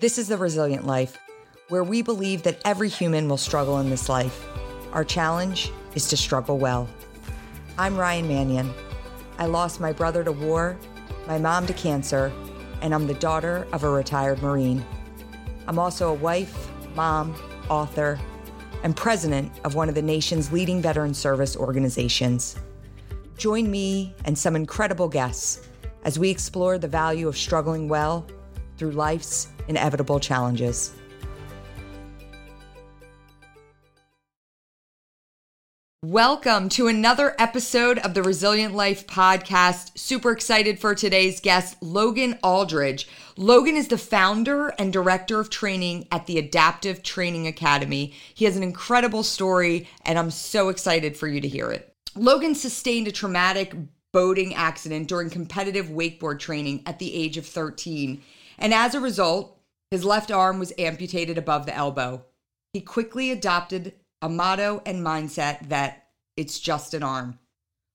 This is The Resilient Life, where we believe that every human will struggle in this life. Our challenge is to struggle well. I'm Ryan Manion. I lost my brother to war, my mom to cancer, and I'm the daughter of a retired Marine. I'm also a wife, mom, author, and president of one of the nation's leading veteran service organizations. Join me and some incredible guests as we explore the value of struggling well through life's inevitable challenges. Welcome to another episode of the Resilient Life podcast. Super excited for today's guest, Logan Aldridge. Logan is the founder and director of training at the Adaptive Training Academy. He has an incredible story, and I'm so excited for you to hear it. Logan sustained a traumatic boating accident during competitive wakeboard training at the age of 13. And as a result, his left arm was amputated above the elbow. He quickly adopted a motto and mindset that it's just an arm.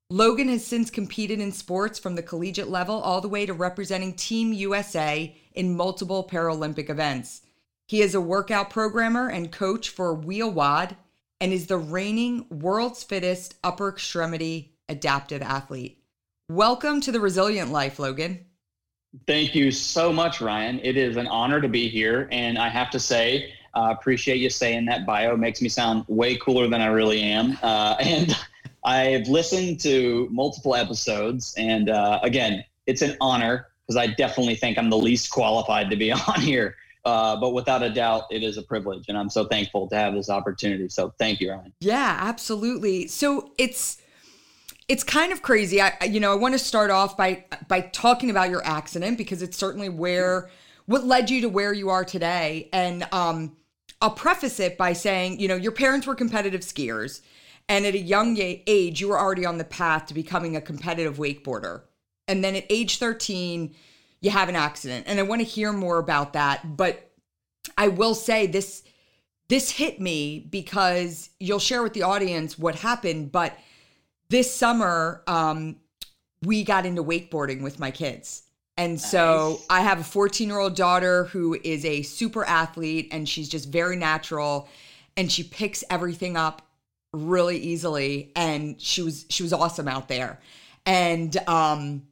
Logan has since competed in sports from the collegiate level all the way to representing Team USA in multiple Paralympic events. He is a workout programmer and coach for Wheel WOD and is the reigning world's fittest upper extremity adaptive athlete. Welcome to the Resilient Life, Logan. Thank you so much, Ryan. It is an honor to be here. And I have to say, uh, appreciate you saying that bio. Makes me sound way cooler than I really am. Uh, and I've listened to multiple episodes. And uh, again, it's an honor because I definitely think I'm the least qualified to be on here. Uh, but without a doubt, it is a privilege. And I'm so thankful to have this opportunity. So thank you, Ryan. Yeah, absolutely. So it's it's kind of crazy. I you know, I want to start off by by talking about your accident because it's certainly where what led you to where you are today. And um I'll preface it by saying, you know, your parents were competitive skiers and at a young age you were already on the path to becoming a competitive wakeboarder. And then at age 13 you have an accident. And I want to hear more about that, but I will say this this hit me because you'll share with the audience what happened, but this summer, um, we got into wakeboarding with my kids. And nice. so I have a 14 year old daughter who is a super athlete and she's just very natural and she picks everything up really easily and she was she was awesome out there. And um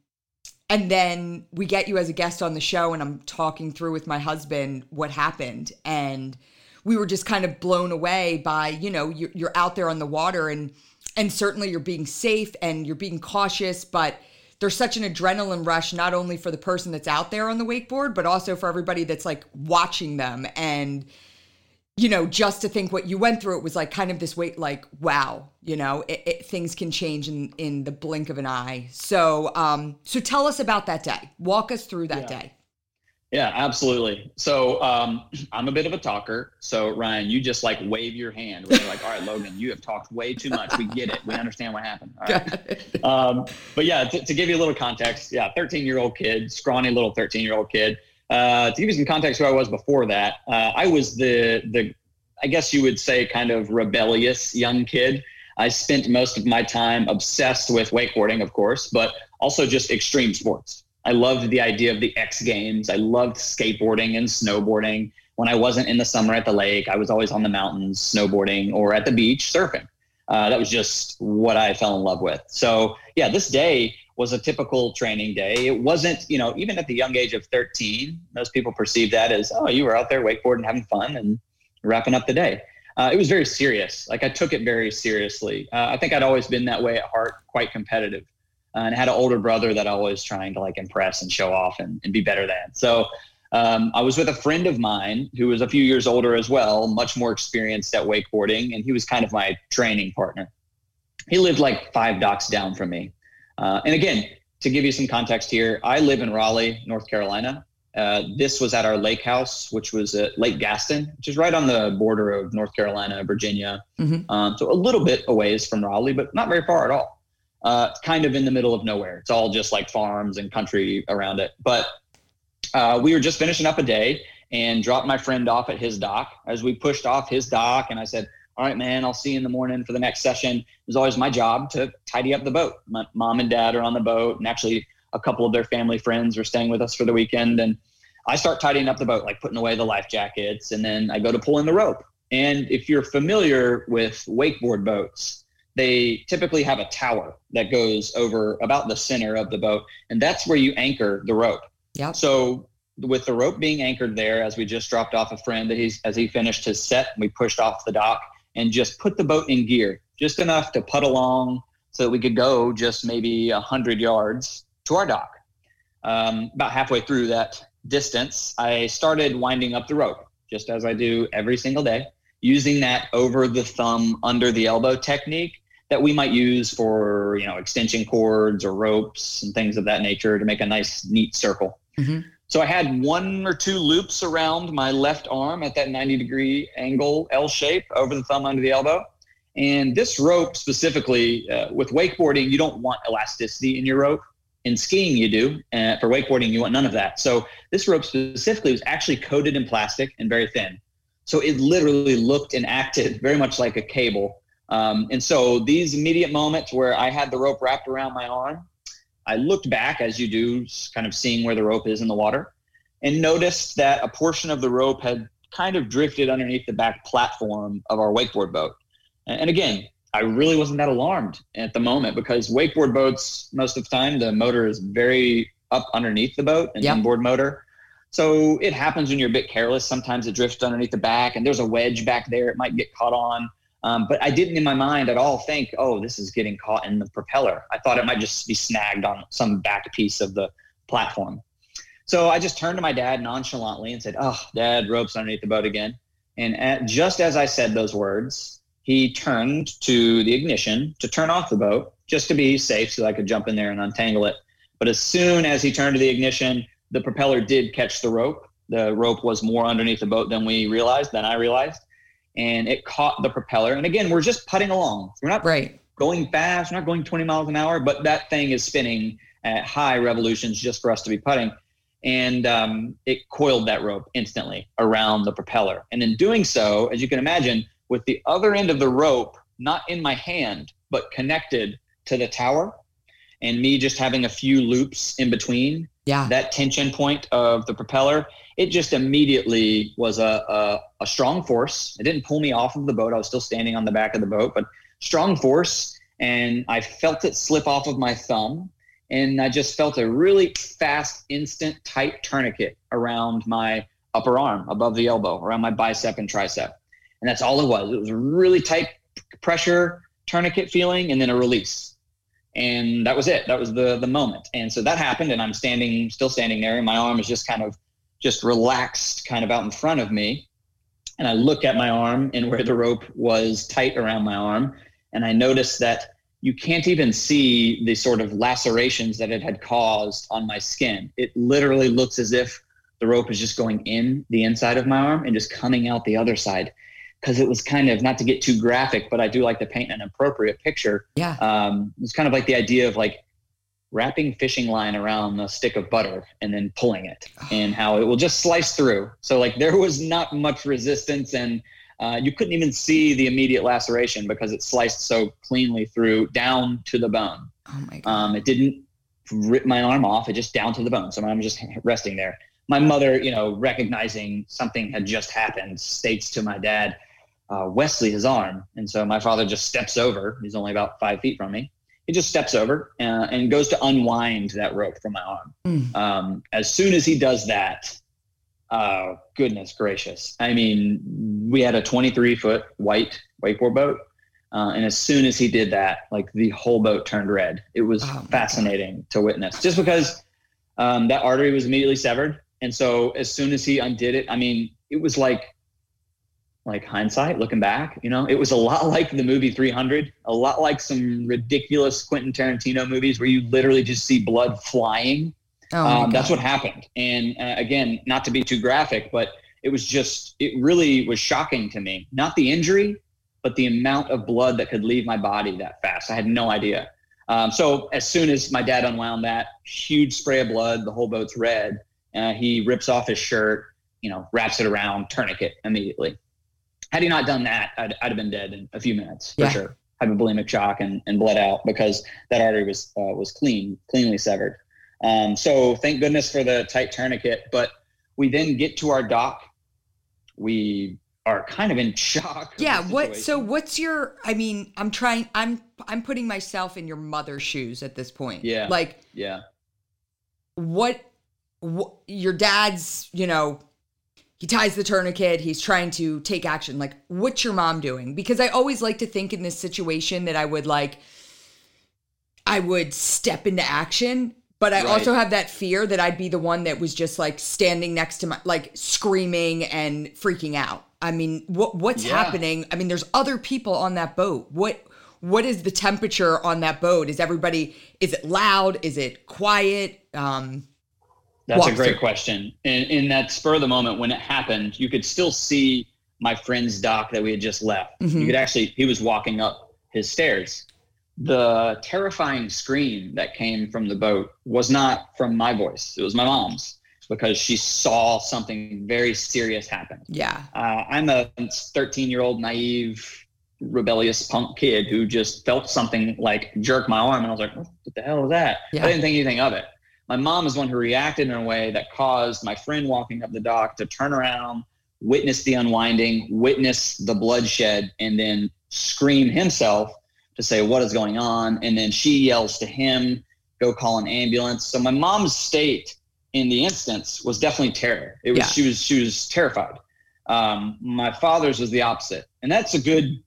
and then we get you as a guest on the show and I'm talking through with my husband what happened and we were just kind of blown away by, you know, you're, you're out there on the water and and certainly you're being safe and you're being cautious, but there's such an adrenaline rush not only for the person that's out there on the wakeboard, but also for everybody that's like watching them and you know, just to think what you went through, it was like kind of this weight, like, wow, you know, it, it, things can change in, in the blink of an eye. So, um, so tell us about that day. Walk us through that yeah. day. Yeah, absolutely. So um, I'm a bit of a talker. So Ryan, you just like wave your hand. We're like, all right, Logan, you have talked way too much. We get it. We understand what happened. All right. Um, but yeah, to, to, give you a little context, yeah, 13 year old kid, scrawny little 13 year old kid. Uh, to give you some context, who I was before that, uh, I was the the, I guess you would say, kind of rebellious young kid. I spent most of my time obsessed with wakeboarding, of course, but also just extreme sports. I loved the idea of the X Games. I loved skateboarding and snowboarding. When I wasn't in the summer at the lake, I was always on the mountains snowboarding or at the beach surfing. Uh, that was just what I fell in love with. So, yeah, this day was a typical training day. It wasn't, you know, even at the young age of 13, most people perceive that as, oh, you were out there wakeboarding, having fun, and wrapping up the day. Uh, it was very serious. Like I took it very seriously. Uh, I think I'd always been that way at heart, quite competitive uh, and had an older brother that I was trying to like impress and show off and, and be better than. So um, I was with a friend of mine who was a few years older as well, much more experienced at wakeboarding, and he was kind of my training partner. He lived like five docks down from me. Uh, and again, to give you some context here, I live in Raleigh, North Carolina. Uh, this was at our lake house, which was at Lake Gaston, which is right on the border of North Carolina, Virginia. Mm-hmm. Um, so a little bit away from Raleigh, but not very far at all uh, kind of in the middle of nowhere. It's all just like farms and country around it. But uh, we were just finishing up a day and dropped my friend off at his dock. As we pushed off his dock, and I said, "All right, man, I'll see you in the morning for the next session." It was always my job to tidy up the boat. My mom and dad are on the boat, and actually a couple of their family friends were staying with us for the weekend. And I start tidying up the boat, like putting away the life jackets, and then I go to pull in the rope. And if you're familiar with wakeboard boats, they typically have a tower that goes over about the center of the boat, and that's where you anchor the rope. Yeah. So with the rope being anchored there, as we just dropped off a friend that he's as he finished his set, we pushed off the dock and just put the boat in gear, just enough to put along so that we could go just maybe a hundred yards to our dock. Um, about halfway through that distance, I started winding up the rope, just as I do every single day, using that over the thumb, under the elbow technique that we might use for you know extension cords or ropes and things of that nature to make a nice neat circle. Mm-hmm. So I had one or two loops around my left arm at that 90 degree angle L shape over the thumb under the elbow. And this rope specifically, uh, with wakeboarding, you don't want elasticity in your rope. In skiing, you do. Uh, for wakeboarding, you want none of that. So this rope specifically was actually coated in plastic and very thin. So it literally looked and acted very much like a cable um, and so these immediate moments where I had the rope wrapped around my arm, I looked back as you do, kind of seeing where the rope is in the water, and noticed that a portion of the rope had kind of drifted underneath the back platform of our wakeboard boat. And again, I really wasn't that alarmed at the moment because wakeboard boats, most of the time, the motor is very up underneath the boat, an yep. inboard motor. So it happens when you're a bit careless. Sometimes it drifts underneath the back, and there's a wedge back there. It might get caught on. Um, but I didn't in my mind at all think, oh, this is getting caught in the propeller. I thought it might just be snagged on some back piece of the platform. So I just turned to my dad nonchalantly and said, oh, dad, rope's underneath the boat again. And at, just as I said those words, he turned to the ignition to turn off the boat just to be safe so I could jump in there and untangle it. But as soon as he turned to the ignition, the propeller did catch the rope. The rope was more underneath the boat than we realized, than I realized and it caught the propeller. And again, we're just putting along. We're not right. going fast. We're not going 20 miles an hour, but that thing is spinning at high revolutions just for us to be putting. And um, it coiled that rope instantly around the propeller. And in doing so, as you can imagine, with the other end of the rope not in my hand, but connected to the tower, and me just having a few loops in between yeah. that tension point of the propeller, it just immediately was a, a, a, strong force. It didn't pull me off of the boat. I was still standing on the back of the boat, but strong force. And I felt it slip off of my thumb. And I just felt a really fast, instant, tight tourniquet around my upper arm, above the elbow, around my bicep and tricep. And that's all it was. It was a really tight pressure tourniquet feeling and then a release. And that was it. That was the the moment. And so that happened and I'm standing still standing there and my arm is just kind of just relaxed kind of out in front of me. And I look at my arm and where the rope was tight around my arm. And I noticed that you can't even see the sort of lacerations that it had caused on my skin. It literally looks as if the rope is just going in the inside of my arm and just coming out the other side. Because it was kind of not to get too graphic, but I do like to paint an appropriate picture. Yeah. Um, it's kind of like the idea of like wrapping fishing line around a stick of butter and then pulling it and how it will just slice through. So like there was not much resistance and uh, you couldn't even see the immediate laceration because it sliced so cleanly through down to the bone. Oh my God. Um, it didn't rip my arm off. It just down to the bone. So I'm just resting there. My mother, you know, recognizing something had just happened, states to my dad, uh, Wesley, his arm. And so my father just steps over. He's only about five feet from me he just steps over uh, and goes to unwind that rope from my arm. Mm. Um, as soon as he does that, uh, goodness gracious. I mean, we had a 23 foot white wakeboard boat. Uh, and as soon as he did that, like the whole boat turned red. It was oh fascinating to witness just because um, that artery was immediately severed. And so as soon as he undid it, I mean, it was like like hindsight looking back you know? It was a lot like the movie 300 a lot like some ridiculous quentin tarantino movies where you literally just see blood flying. Oh um, that's what happened. And uh, again not to be too graphic but it was just it really was shocking to me. Not the injury but the amount of blood that could leave my body that fast. I had no idea. Um, so as soon as my dad unwound that huge spray of blood the whole boat's red uh, he rips off his shirt you know wraps it around tourniquet immediately had he not done that, I'd, I'd have been dead in a few minutes for yeah. sure. Hypovolemic shock and, and bled out because that artery was uh, was clean, cleanly severed. Um, so thank goodness for the tight tourniquet. But we then get to our dock. We are kind of in shock. Yeah. What? So what's your? I mean, I'm trying. I'm I'm putting myself in your mother's shoes at this point. Yeah. Like. Yeah. What? What? Your dad's. You know. He ties the tourniquet. He's trying to take action. Like, what's your mom doing? Because I always like to think in this situation that I would like. I would step into action but I right. also have that fear that I'd be the one that was just like standing next to my like screaming and freaking out. I mean, what what's yeah. happening? I mean, there's other people on that boat. What what is the temperature on that boat? Is everybody is it loud? Is it quiet? Um That's a great through. question. In in that spur of the moment when it happened, you could still see my friend's dock that we had just left. Mm-hmm. You could actually he was walking up his stairs the terrifying scream that came from the boat was not from my voice. It was my mom's because she saw something very serious happen. Yeah. Uh, I'm a 13 year old naive, rebellious punk kid who just felt something like jerk my arm. And I was like, what the hell is that? Yeah. I didn't think anything of it. My mom is one who reacted in a way that caused my friend walking up the dock to turn around, witness the unwinding, witness the bloodshed, and then scream himself to say what is going on. And then she yells to him, go call an ambulance. So my mom's state in the instance was definitely terror. It was yeah. she was she was terrified. Um, my father's was the opposite. And that's a good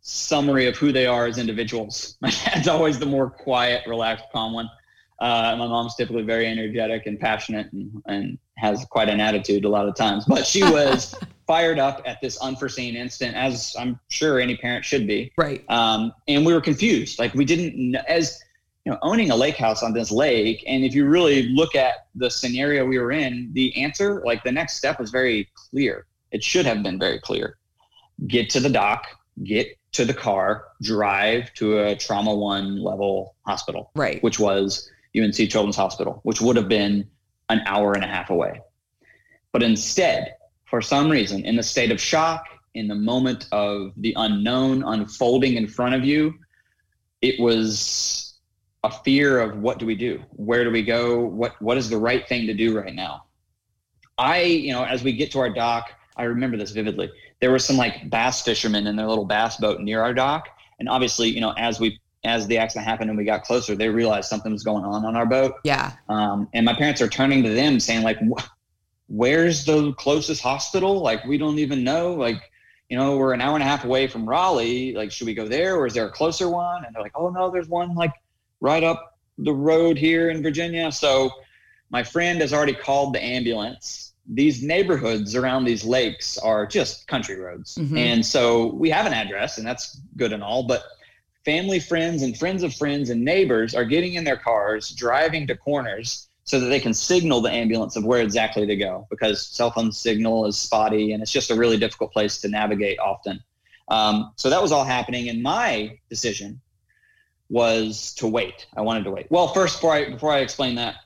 summary of who they are as individuals. My dad's always the more quiet, relaxed, calm one. Uh, my mom's typically very energetic and passionate and, and has quite an attitude a lot of times. But she was fired up at this unforeseen instant, as I'm sure any parent should be. Right. Um, and we were confused. Like we didn't, as you know, owning a lake house on this lake. And if you really look at the scenario we were in, the answer, like the next step was very clear. It should have been very clear. Get to the dock, get to the car, drive to a trauma one level hospital. Right. Which was UNC Children's Hospital, which would have been an hour and a half away. But instead, for some reason, in the state of shock, in the moment of the unknown unfolding in front of you, it was a fear of what do we do? Where do we go? What what is the right thing to do right now? I, you know, as we get to our dock, I remember this vividly. There were some like bass fishermen in their little bass boat near our dock. And obviously, you know, as we as the accident happened and we got closer, they realized something was going on on our boat. Yeah. Um, and my parents are turning to them saying like, where's the closest hospital? Like, we don't even know. Like, you know, we're an hour and a half away from Raleigh. Like, should we go there or is there a closer one? And they're like, oh no, there's one like right up the road here in Virginia. So my friend has already called the ambulance. These neighborhoods around these lakes are just country roads. Mm-hmm. And so we have an address and that's good and all, but family, friends, and friends of friends and neighbors are getting in their cars, driving to corners so that they can signal the ambulance of where exactly to go because cell phone signal is spotty and it's just a really difficult place to navigate often. Um, so that was all happening, and my decision was to wait. I wanted to wait. Well, first, before I before I explain that,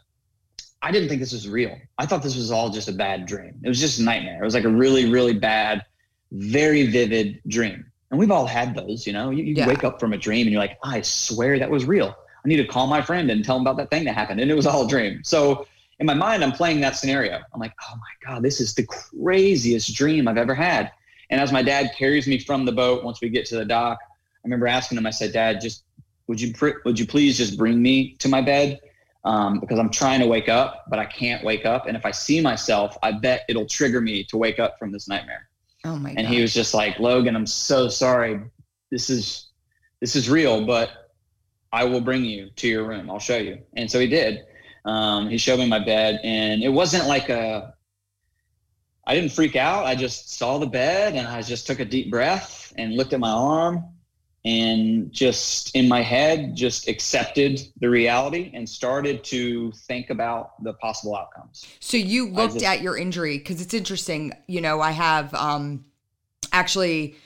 I didn't think this was real. I thought this was all just a bad dream. It was just a nightmare. It was like a really, really bad, very vivid dream. And we've all had those, you know. You, you yeah. wake up from a dream and you're like, I swear that was real. I need to call my friend and tell him about that thing that happened. And it was all a dream. So in my mind, I'm playing that scenario. I'm like, oh my God, this is the craziest dream I've ever had. And as my dad carries me from the boat, once we get to the dock, I remember asking him, I said, Dad, just would you pr- would you please just bring me to my bed? Um, because I'm trying to wake up, but I can't wake up. And if I see myself, I bet it'll trigger me to wake up from this nightmare. Oh my! And he was just like, Logan, I'm so sorry. This is this is real, but I will bring you to your room. I'll show you. And so he did. Um, he showed me my bed, and it wasn't like a. I didn't freak out. I just saw the bed, and I just took a deep breath and looked at my arm, and just in my head, just accepted the reality and started to think about the possible outcomes. So you looked just, at your injury because it's interesting. You know, I have um, actually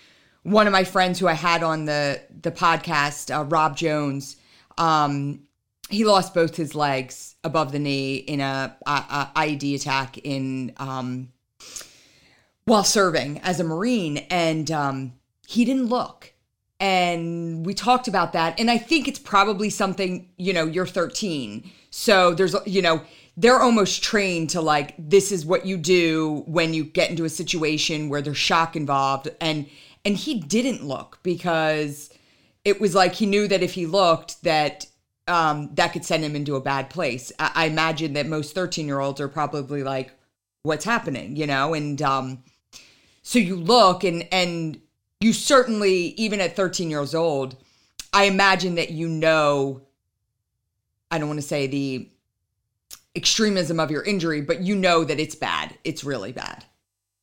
one of my friends who I had on the the podcast, uh, Rob Jones. Um, he lost both his legs above the knee in a, a, a IED attack in um, while serving as a Marine, and um, he didn't look. And we talked about that, and I think it's probably something you know. You're 13, so there's you know they're almost trained to like this is what you do when you get into a situation where there's shock involved and and he didn't look because it was like he knew that if he looked that um, that could send him into a bad place. I, I imagine that most 13 year olds are probably like, what's happening, you know? And um, so you look and, and you certainly, even at 13 years old, I imagine that you know, I don't want to say the extremism of your injury, but you know that it's bad. It's really bad.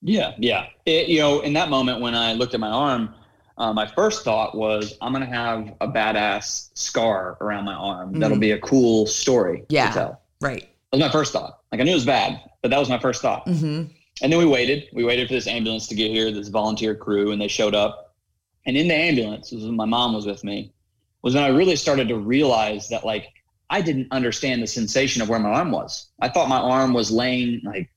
Yeah, yeah. It, you know, in that moment when I looked at my arm, uh, my first thought was I'm gonna have a badass scar around my arm. Mm. That'll be a cool story yeah, to tell. Right. That was my first thought. Like I knew it was bad, but that was my first thought. Mm-hmm. And then we waited. We waited for this ambulance to get here, this volunteer crew, and they showed up. And in the ambulance, was when my mom was with me, was when I really started to realize that like I didn't understand the sensation of where my arm was. I thought my arm was laying like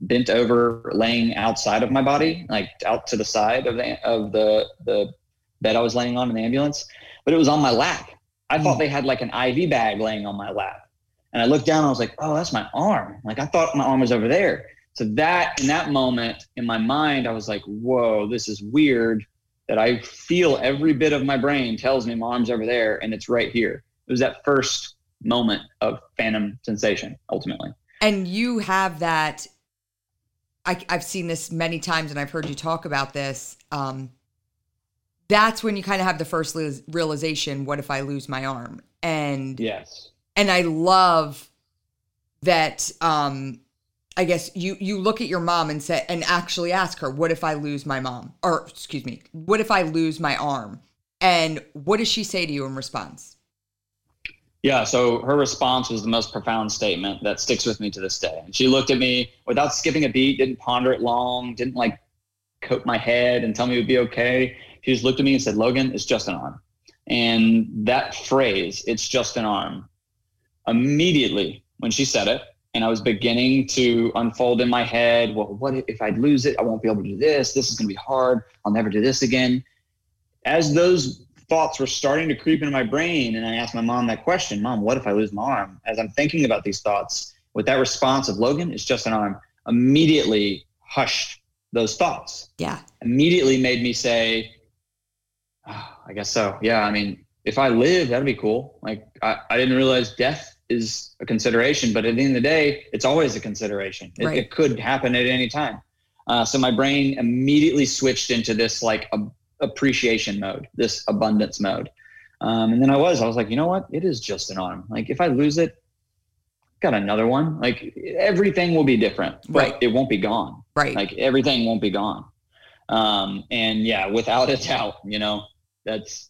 bent over, laying outside of my body, like out to the side of the of the the bed I was laying on in the ambulance, but it was on my lap. I mm. thought they had like an IV bag laying on my lap. And I looked down and I was like, oh, that's my arm. Like I thought my arm was over there. So that in that moment in my mind, I was like, whoa, this is weird that I feel every bit of my brain tells me my arm's over there and it's right here. It was that first moment of phantom sensation ultimately. And you have that I, have seen this many times and I've heard you talk about this. Um, that's when you kind of have the first realization what if I lose my arm? And yes. And I love that um, I guess you you look at your mom and say and actually ask her, what if I lose my mom? Or excuse me, what if I lose my arm? And what does she say to you in response? Yeah, so her response was the most profound statement that sticks with me to this day. And she looked at me without skipping a beat, didn't ponder it long, didn't like coat my head and tell me it would be okay. She just looked at me and said, Logan, it's just an arm. And that phrase, it's just an arm, immediately when she said it, and I was beginning to unfold in my head, well, what if I lose it? I won't be able to do this. This is going to be hard. I'll never do this again. As those thoughts were starting to creep into my brain. And I asked my mom that question Mom, what if I lose my arm? As I'm thinking about these thoughts, with that response of Logan, it's just an arm, immediately hushed those thoughts. Yeah. Immediately made me say, oh, I guess so. Yeah. I mean, if I live, that'd be cool. Like, I, I didn't realize death is a consideration, but at the end of the day, it's always a consideration. It, right. it could happen at any time. Uh, so my brain immediately switched into this like appreciation mode, this abundance mode. Um, and then I was, I was like, you know what? It is just an arm. Like if I lose it, got another one. Like everything will be different, right? it won't be gone. Right. Like everything won't be gone. Um, and yeah, without a doubt, you know, that's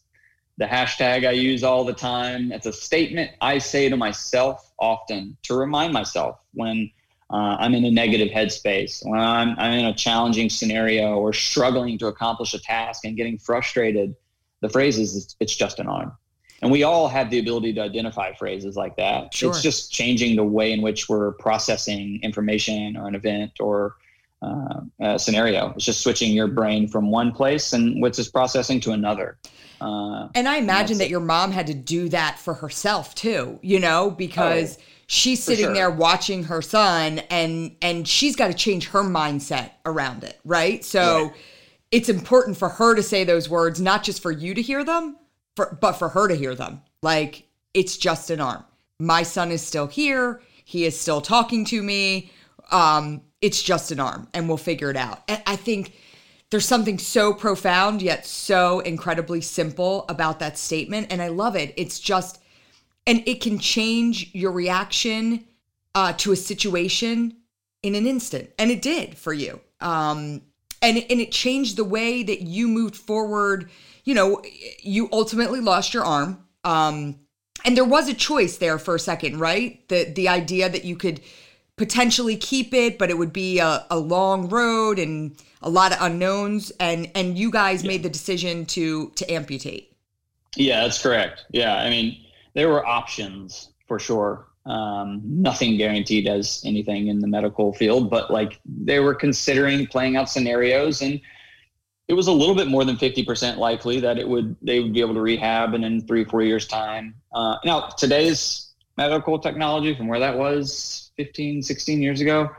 the hashtag I use all the time. It's a statement I say to myself often to remind myself when uh, I'm in a negative headspace, when I'm, I'm in a challenging scenario or struggling to accomplish a task and getting frustrated, the phrase is it's just an arm. And we all have the ability to identify phrases like that. Sure. It's just changing the way in which we're processing information or an event or uh, a scenario. It's just switching your brain from one place and what's it's processing to another. Uh, and I imagine that your mom had to do that for herself too, you know, because oh she's sitting sure. there watching her son and and she's got to change her mindset around it right? So right. it's important for her to say those words not just for you to hear them for, but for her to hear them. Like it's just an arm. My son is still here. He is still talking to me. Um it's just an arm and we'll figure it out. And i think there's something so profound yet so incredibly simple about that statement and i love it. It's just and it can change your reaction uh, to a situation in an instant and it did for you. Um, and and it changed the way that you moved forward. You know you ultimately lost your arm um, and there was a choice there for a second right? The the idea that you could potentially keep it but it would be a, a long road and a lot of unknowns and and you guys yeah. made the decision to to amputate yeah that's correct yeah i mean there were options for sure. Um, nothing guaranteed as anything in the medical field, but like they were considering playing out scenarios and it was a little bit more than 50% likely that it would they would be able to rehab and in three four years time uh, now today's medical technology from where that was 15, 16 years ago,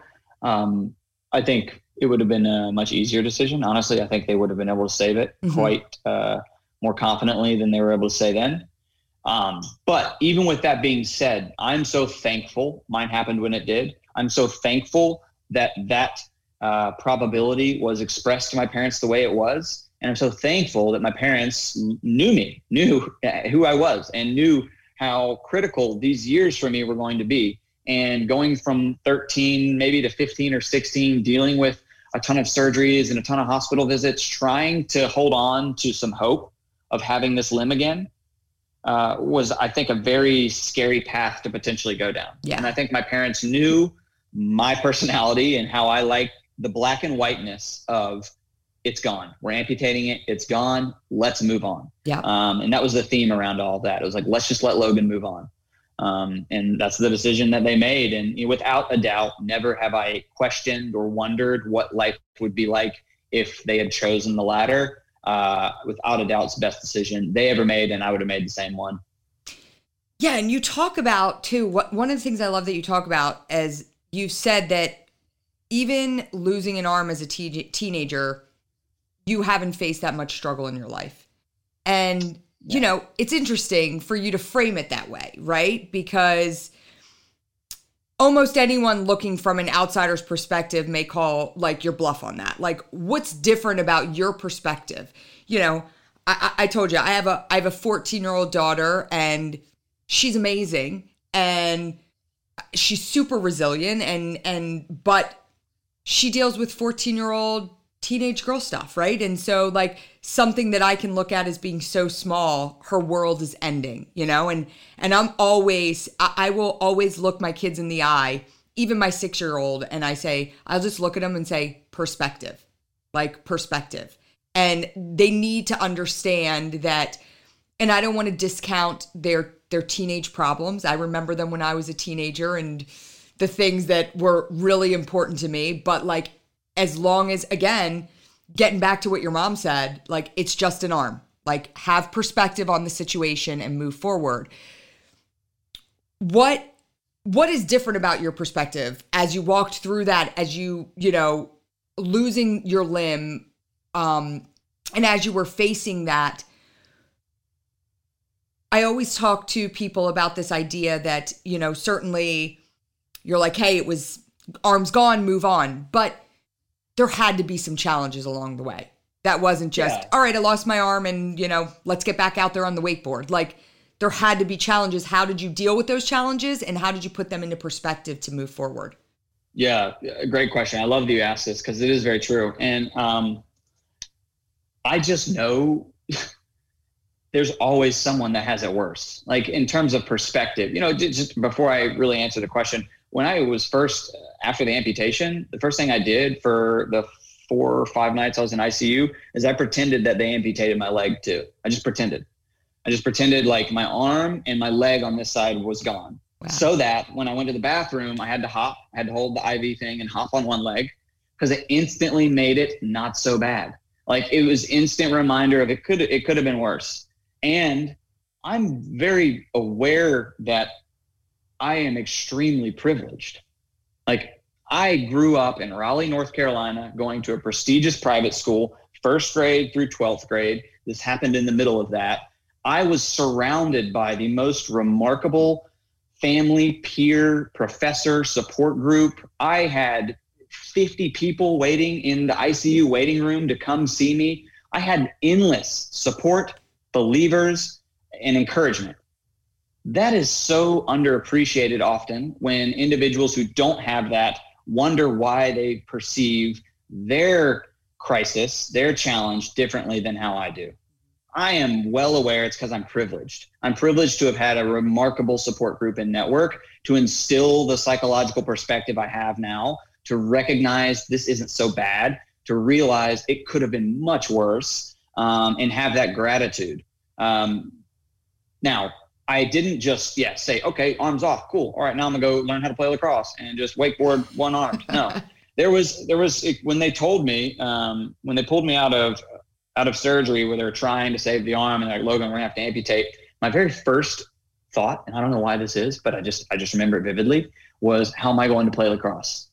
um, I think it would have been a much easier decision. Honestly, I think they would have been able to save it mm-hmm. quite uh, more confidently than they were able to say then. Um, but even with that being said, I'm so thankful mine happened when it did. I'm so thankful that that uh, probability was expressed to my parents the way it was. And I'm so thankful that my parents knew me, knew who I was, and knew how critical these years for me were going to be. And going from 13, maybe to 15 or 16, dealing with a ton of surgeries and a ton of hospital visits, trying to hold on to some hope of having this limb again uh, was, I think, a very scary path to potentially go down. Yeah. And I think my parents knew my personality and how I like the black and whiteness of it's gone. We're amputating it. It's gone. Let's move on. Yeah. Um, and that was the theme around all that. It was like, let's just let Logan move on. Um, and that's the decision that they made. And you know, without a doubt, never have I questioned or wondered what life would be like if they had chosen the latter. Uh, without a doubt, it's the best decision they ever made, and I would have made the same one. Yeah, and you talk about too. What one of the things I love that you talk about as you said that even losing an arm as a te- teenager, you haven't faced that much struggle in your life, and you know, it's interesting for you to frame it that way, right? Because almost anyone looking from an outsider's perspective may call like your bluff on that. Like, what's different about your perspective? You know, I, I told you I have a I have a 14 year old daughter and she's amazing and she's super resilient and and but she deals with 14 year old teenage girl stuff, right? And so like something that I can look at as being so small, her world is ending, you know? And and I'm always I, I will always look my kids in the eye, even my 6-year-old, and I say, I'll just look at them and say perspective. Like perspective. And they need to understand that and I don't want to discount their their teenage problems. I remember them when I was a teenager and the things that were really important to me, but like as long as again getting back to what your mom said like it's just an arm. Like have perspective on the situation and move forward. What what is different about your perspective as you walked through that as you you know losing your limb um and as you were facing that? I always talk to people about this idea that you know certainly you're like hey it was arms gone move on. But there had to be some challenges along the way. That wasn't just, yeah. all right, I lost my arm and, you know, let's get back out there on the wakeboard. Like there had to be challenges. How did you deal with those challenges and how did you put them into perspective to move forward? Yeah, great question. I love that you asked this because it is very true. And um, I just know there's always someone that has it worse. Like in terms of perspective, you know, just before I really answer the question, when I was first after the amputation, the first thing I did for the four or five nights I was in ICU is I pretended that they amputated my leg too. I just pretended. I just pretended like my arm and my leg on this side was gone. Wow. So that when I went to the bathroom, I had to hop, I had to hold the IV thing and hop on one leg because it instantly made it not so bad. Like it was instant reminder of it could it could have been worse. And I'm very aware that I am extremely privileged. Like I grew up in Raleigh, North Carolina, going to a prestigious private school, first grade through 12th grade. This happened in the middle of that. I was surrounded by the most remarkable family, peer, professor support group. I had 50 people waiting in the ICU waiting room to come see me. I had endless support, believers, and encouragement that is so underappreciated often when individuals who don't have that wonder why they perceive their crisis, their challenge differently than how I do. I am well aware it's because I'm privileged. I'm privileged to have had a remarkable support group and network to instill the psychological perspective I have now, to recognize this isn't so bad, to realize it could have been much worse, um, and have that gratitude. Um, now, I didn't just yeah say okay arms off cool all right now I'm gonna go learn how to play lacrosse and just wakeboard one arm no there was there was when they told me um, when they pulled me out of out of surgery where they were trying to save the arm and like Logan we're gonna have to amputate my very first thought, and I don't know why this is, but I just I just remember it vividly, was how am I going to play lacrosse?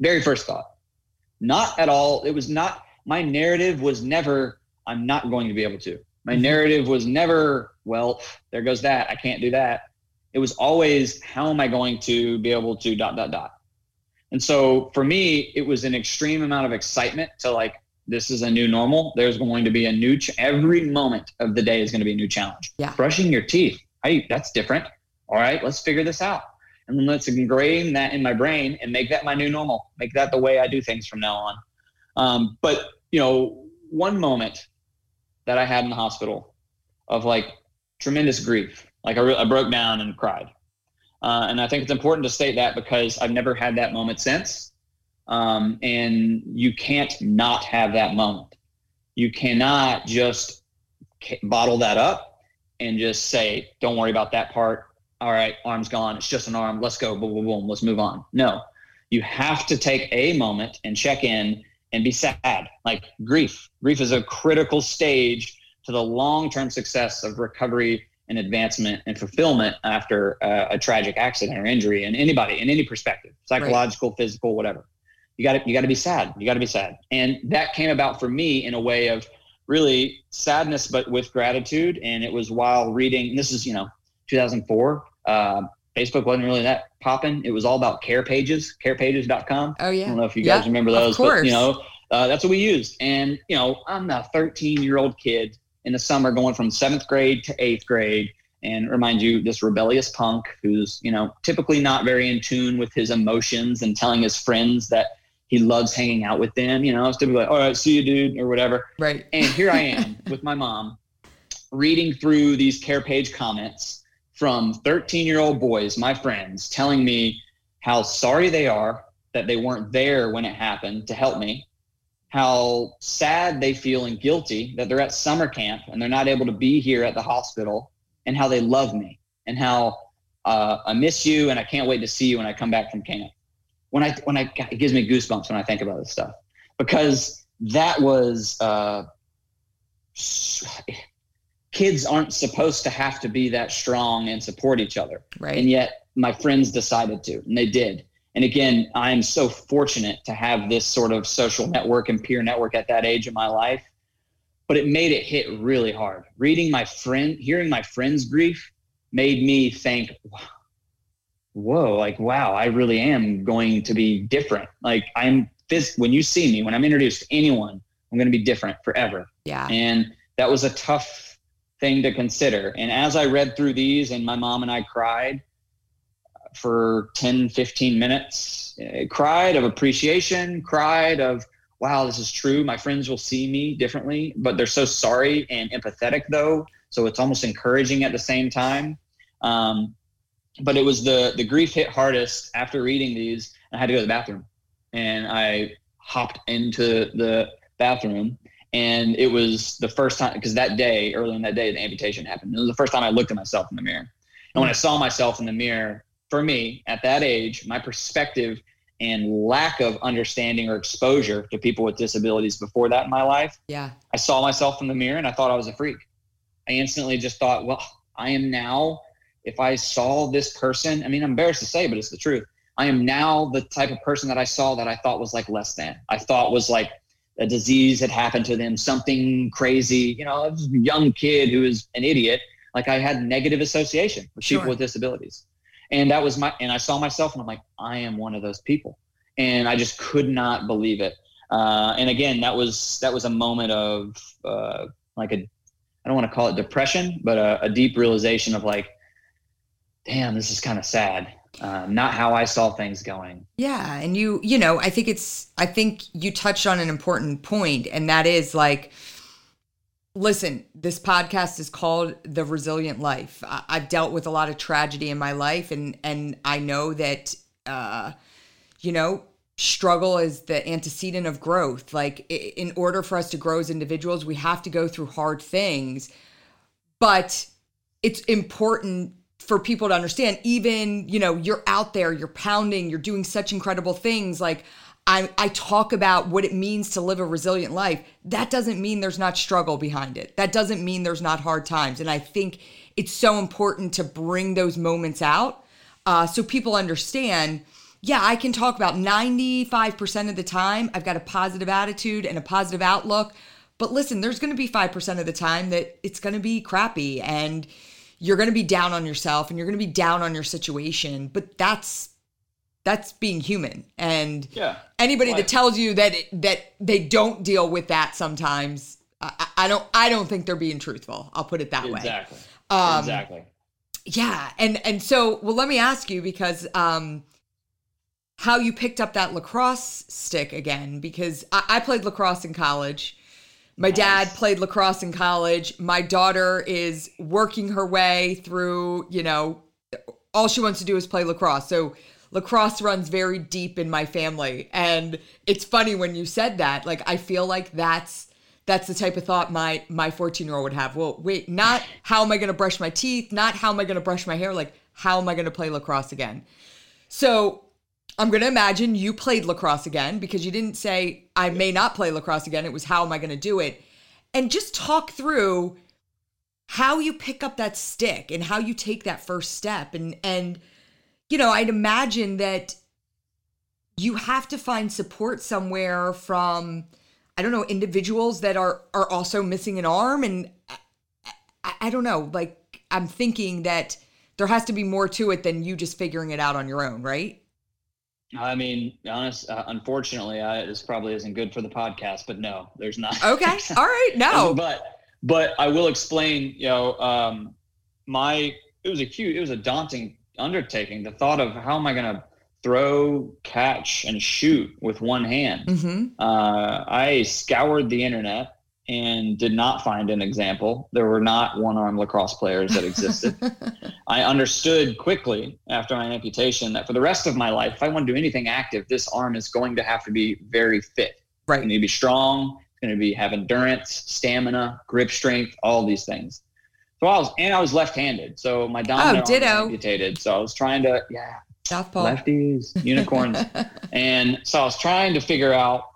Very first thought. Not at all. It was not my narrative was never I'm not going to be able to. My narrative was never, well, there goes that. I can't do that. It was always how am I going to be able to dot dot dot. And so for me, it was an extreme amount of excitement to like this is a new normal. There's going to be a new ch- every moment of the day is going to be a new challenge. Yeah. Brushing your teeth. Hey, that's different. All right, let's figure this out. And then let's ingrain that in my brain and make that my new normal. Make that the way I do things from now on. Um, but you know, one moment that I had in the hospital of like tremendous grief, like I, re- I broke down and cried. Uh, and I think it's important to state that because I've never had that moment since. Um, and you can't not have that moment. You cannot just bottle that up and just say, don't worry about that part. All right, arm's gone. It's just an arm. Let's go. Boom, boom, boom. Let's move on. No, you have to take a moment and check in and be sad. Like grief. Grief is a critical stage to the long term success of recovery and advancement and fulfillment after a tragic accident or injury and anybody in any perspective psychological right. physical whatever you got to you got to be sad you got to be sad and that came about for me in a way of really sadness but with gratitude and it was while reading this is you know 2004 uh, facebook wasn't really that popping it was all about care pages carepages.com oh yeah i don't know if you guys remember those but you know uh, that's what we used and you know i'm a 13 year old kid in the summer going from seventh grade to eighth grade and remind you this rebellious punk who's you know typically not very in tune with his emotions and telling his friends that he loves hanging out with them. You know, I was typically like, all right, see you, dude, or whatever. Right. And here I am with my mom reading through these care page comments from 13 year old boys, my friends, telling me how sorry they are that they weren't there when it happened to help me, how sad they feel and guilty that they're at summer camp and they're not able to be here at the hospital, and how they love me, and how uh, I miss you and I can't wait to see you when I come back from camp. When I when I it gives me goosebumps when I think about this stuff because that was uh, kids aren't supposed to have to be that strong and support each other, right? And yet my friends decided to, and they did. And again, I'm so fortunate to have this sort of social network and peer network at that age of my life. But it made it hit really hard. Reading my friend, hearing my friend's grief made me think, whoa, like, wow, I really am going to be different. Like, I'm this, when you see me, when I'm introduced to anyone, I'm going to be different forever. Yeah. And that was a tough thing to consider. And as I read through these, and my mom and I cried for 10, 15 minutes, I cried of appreciation, cried of, wow, this is true. My friends will see me differently, but they're so sorry and empathetic, though. So it's almost encouraging at the same time. Um, but it was the the grief hit hardest after reading these. I had to go to the bathroom, and I hopped into the bathroom, and it was the first time because that day, early in that day, the amputation happened. It was the first time I looked at myself in the mirror, and when I saw myself in the mirror, for me at that age, my perspective and lack of understanding or exposure to people with disabilities before that in my life. Yeah. I saw myself in the mirror and I thought I was a freak. I instantly just thought, well, I am now if I saw this person, I mean, I'm embarrassed to say, but it's the truth. I am now the type of person that I saw that I thought was like less than. I thought was like a disease had happened to them, something crazy. You know, a young kid who is an idiot. Like I had negative association with sure. people with disabilities, and that was my. And I saw myself, and I'm like, I am one of those people, and I just could not believe it. Uh, and again, that was that was a moment of uh, like a, I don't want to call it depression, but a, a deep realization of like, damn, this is kind of sad. Uh, not how I saw things going. Yeah, and you, you know, I think it's, I think you touched on an important point, and that is like, listen, this podcast is called The Resilient Life. I, have dealt with a lot of tragedy in my life, and and I know that, uh, you know, struggle is the antecedent of growth. Like, in order for us to grow as individuals, we have to go through hard things, but it's important for people to understand even you know you're out there you're pounding you're doing such incredible things like I, I talk about what it means to live a resilient life, that doesn't mean there's not struggle behind it. That doesn't mean there's not hard times. And I think it's so important to bring those moments out uh, so people understand yeah, I can talk about 95% of the time, I've got a positive attitude and a positive outlook. But listen, there's going to be 5% of the time that it's going to be crappy and you're going to be down on yourself and you're going to be down on your situation. But that's that's being human. And yeah. anybody that tells you that it, that they don't deal with that sometimes I, I, don't i don't think they're being truthful. I'll put it that exactly. way um, exactly. yeah. And and so well let me ask you because um how you picked up that lacrosse stick again because i, I played lacrosse in college my dad played lacrosse in college. My daughter is working her way through you know all she wants to do is play lacrosse. So lacrosse runs very deep in my family. And it's funny when you said that like i feel like that's that's the type of thought my my 14 year old would have. Well wait not how am i going to brush my teeth? Not how am i going to brush my hair? Like how am i going to play lacrosse again? So i'm going to imagine you played lacrosse again because you didn't say i may not play lacrosse again. It was how am i going to do it? And just talk through how you pick up that stick and how you take that first step. And and you know, I'd imagine that you have to find support somewhere from I don't know individuals that are are also missing an arm. And I, I, don't know like I'm thinking that there has to be more to it than you just figuring it out on your own, right? I mean, honest, uh, unfortunately, I, this probably isn't good for the podcast, but no, there's not. Okay, all right, no, but but I will explain. You know, um, my it was a huge, it was a daunting undertaking. The thought of how am I going to throw, catch, and shoot with one hand. Mm-hmm. Uh, I scoured the internet and did not find an example. There were not one arm lacrosse players that existed. I understood quickly after my amputation that for the rest of my life, if I want to do anything active, this arm is going to have to be very fit. Right. It's going to be strong. It's going to be have endurance, stamina, grip strength, all these things. So I was, and I was left-handed, so my oh, dominant oh, ditto. arm was amputated. So I was trying to, yeah, Southpaw. lefties, unicorns, and so I was trying to figure out,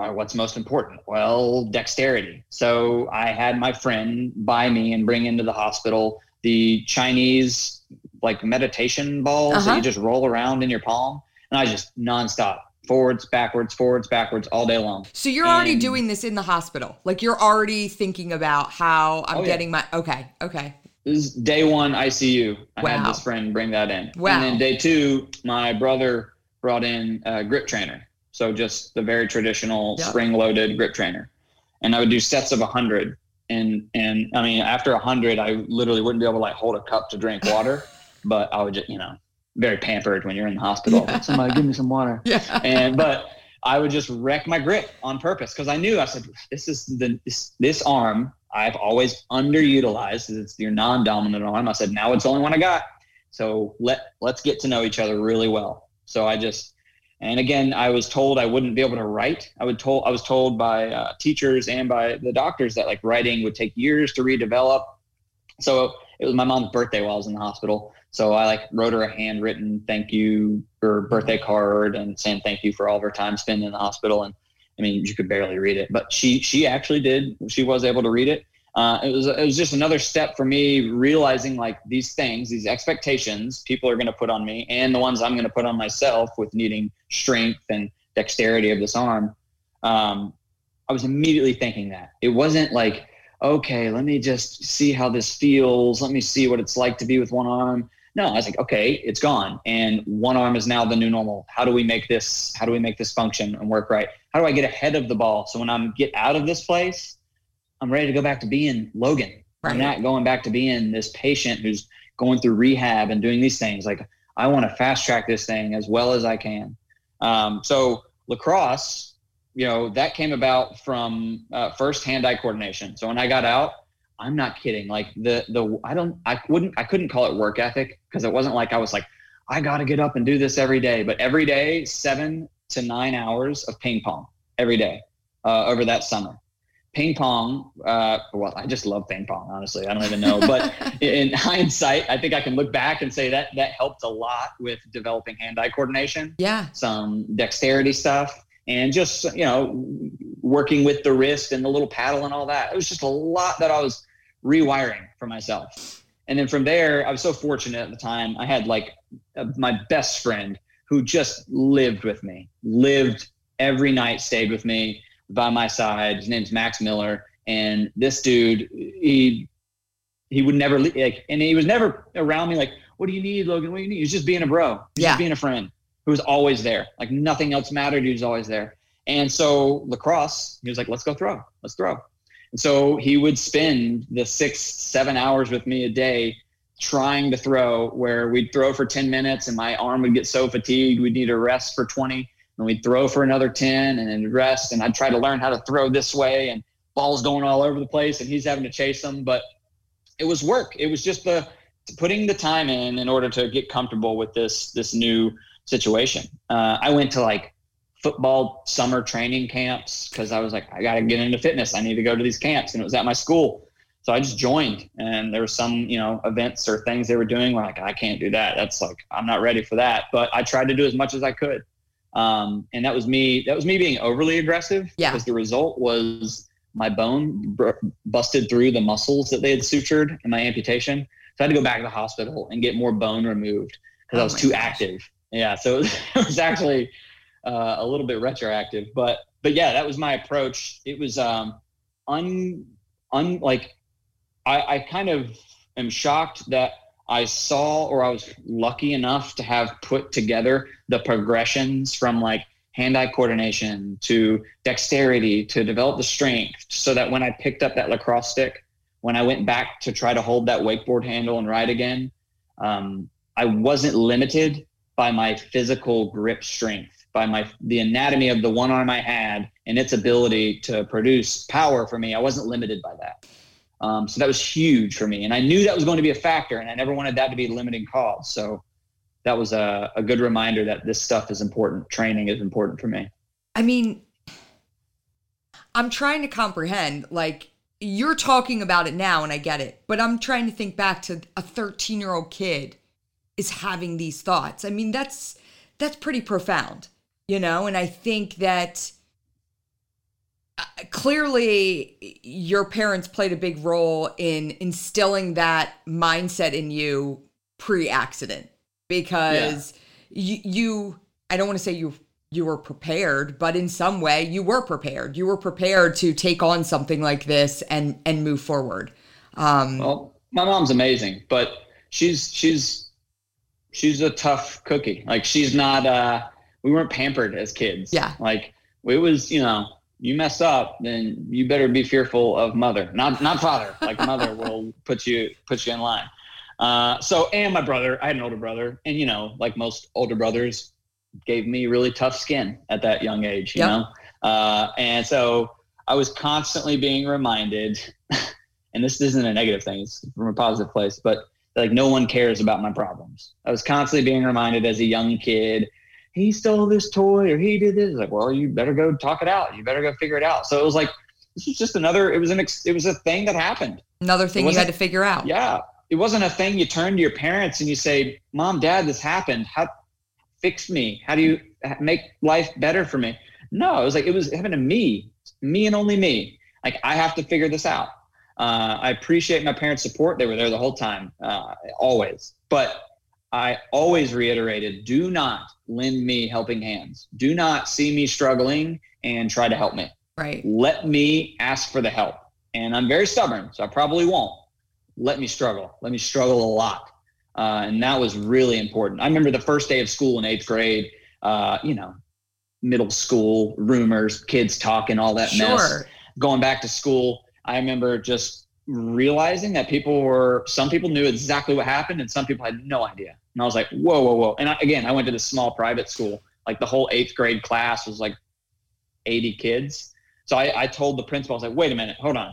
right, what's most important? Well, dexterity. So I had my friend buy me and bring into the hospital the Chinese like meditation balls uh-huh. that you just roll around in your palm, and I just nonstop forwards, backwards, forwards, backwards all day long. So you're and already doing this in the hospital. Like you're already thinking about how I'm oh, getting yeah. my okay, okay. This is day one ICU. I wow. had this friend bring that in. Wow. And then day two, my brother brought in a grip trainer. So just the very traditional yep. spring loaded grip trainer. And I would do sets of a hundred. And and I mean after a hundred I literally wouldn't be able to like hold a cup to drink water. but I would just, you know, very pampered when you're in the hospital. Yeah. Somebody give me some water. Yeah. And but I would just wreck my grip on purpose because I knew I said this is the this, this arm I've always underutilized. It's your non-dominant arm. I said now it's the only one I got. So let let's get to know each other really well. So I just and again I was told I wouldn't be able to write. I told I was told by uh, teachers and by the doctors that like writing would take years to redevelop. So it was my mom's birthday while I was in the hospital. So I like wrote her a handwritten thank you or birthday card and saying thank you for all of her time spent in the hospital. And I mean, you could barely read it, but she she actually did. She was able to read it. Uh, it was it was just another step for me realizing like these things, these expectations people are going to put on me, and the ones I'm going to put on myself with needing strength and dexterity of this arm. Um, I was immediately thinking that it wasn't like okay, let me just see how this feels. Let me see what it's like to be with one arm. No, I was like, okay, it's gone. And one arm is now the new normal. How do we make this, how do we make this function and work right? How do I get ahead of the ball? So when I'm get out of this place, I'm ready to go back to being Logan. Right. I'm not going back to being this patient who's going through rehab and doing these things. Like I want to fast track this thing as well as I can. Um, so lacrosse, you know, that came about from uh, first hand-eye coordination. So when I got out, I'm not kidding. Like the the I don't I wouldn't I couldn't call it work ethic because it wasn't like I was like I got to get up and do this every day. But every day, seven to nine hours of ping pong every day uh, over that summer. Ping pong. Uh, well, I just love ping pong. Honestly, I don't even know. But in hindsight, I think I can look back and say that that helped a lot with developing hand-eye coordination. Yeah. Some dexterity stuff, and just you know, working with the wrist and the little paddle and all that. It was just a lot that I was rewiring for myself. And then from there, I was so fortunate at the time. I had like my best friend who just lived with me, lived every night, stayed with me by my side. His name's Max Miller, and this dude, he he would never like, and he was never around me. Like, what do you need, Logan? What do you need? He was just being a bro, yeah. just being a friend who was always there. Like nothing else mattered. He was always there. And so lacrosse, he was like, let's go throw, let's throw. And so he would spend the six, seven hours with me a day trying to throw where we'd throw for 10 minutes and my arm would get so fatigued we'd need a rest for 20 and we'd throw for another 10 and then rest. And i'd try to learn how to throw this way and balls going all over the place and he's having to chase them. But it was work. It was just the putting the time in in order to get comfortable with this this new situation. Uh, i went to like football summer training camps because i was like i got to get into fitness. I need to go to these camps. And it was at my school. So I just joined, and there were some, you know, events or things they were doing where like I can't do that. That's like I'm not ready for that. But I tried to do as much as I could, um, and that was me. That was me being overly aggressive. Yeah. Because the result was my bone br- busted through the muscles that they had sutured in my amputation. So I had to go back to the hospital and get more bone removed because oh I was too gosh. active. Yeah. So it was actually uh, a little bit retroactive, but but yeah, that was my approach. It was um, un un like I, I kind of am shocked that I saw or I was lucky enough to have put together the progressions from like hand eye coordination to dexterity to develop the strength so that when I picked up that lacrosse stick, when I went back to try to hold that wakeboard handle and ride again, um, I wasn't limited by my physical grip strength, by my the anatomy of the one arm I had and its ability to produce power for me. I wasn't limited by that. Um, so that was huge for me. And I knew that was going to be a factor, and I never wanted that to be a limiting cause. So that was a, a good reminder that this stuff is important. Training is important for me. I mean, I'm trying to comprehend, like, you're talking about it now, and I get it, but I'm trying to think back to a 13 year old kid is having these thoughts. I mean, that's that's pretty profound, you know, and I think that clearly your parents played a big role in instilling that mindset in you pre-accident because yeah. you, you I don't want to say you you were prepared, but in some way you were prepared. You were prepared to take on something like this and and move forward. Um, well, my mom's amazing, but she's she's she's a tough cookie. Like she's not. uh We weren't pampered as kids. Yeah. Like it was, you know, you mess up, then you better be fearful of mother, not not father. Like mother will put you put you in line. Uh, so and my brother, I had an older brother, and you know, like most older brothers, gave me really tough skin at that young age. You yep. know, uh, and so I was constantly being reminded, and this isn't a negative thing; it's from a positive place, but like no one cares about my problems. I was constantly being reminded as a young kid he stole this toy or he did this. It's like, well, you better go talk it out. You better go figure it out. So it was like, this was just another, it was an, ex, it was a thing that happened. Another thing you had to figure out. Yeah. It wasn't a thing you turn to your parents and you say, mom, dad, this happened. How fix me? How do you make life better for me? No, it was like, it was happened to me, me and only me. Like I have to figure this out. Uh, I appreciate my parents' support. They were there the whole time, uh, always. But I always reiterated do not lend me helping hands. Do not see me struggling and try to help me. Right. Let me ask for the help. And I'm very stubborn, so I probably won't. Let me struggle. Let me struggle a lot. Uh, and that was really important. I remember the first day of school in eighth grade, uh, you know, middle school rumors, kids talking, all that sure. mess. Going back to school, I remember just realizing that people were, some people knew exactly what happened and some people had no idea. And I was like, whoa, whoa, whoa. And I, again, I went to this small private school. Like the whole eighth grade class was like 80 kids. So I, I told the principal, I was like, wait a minute, hold on.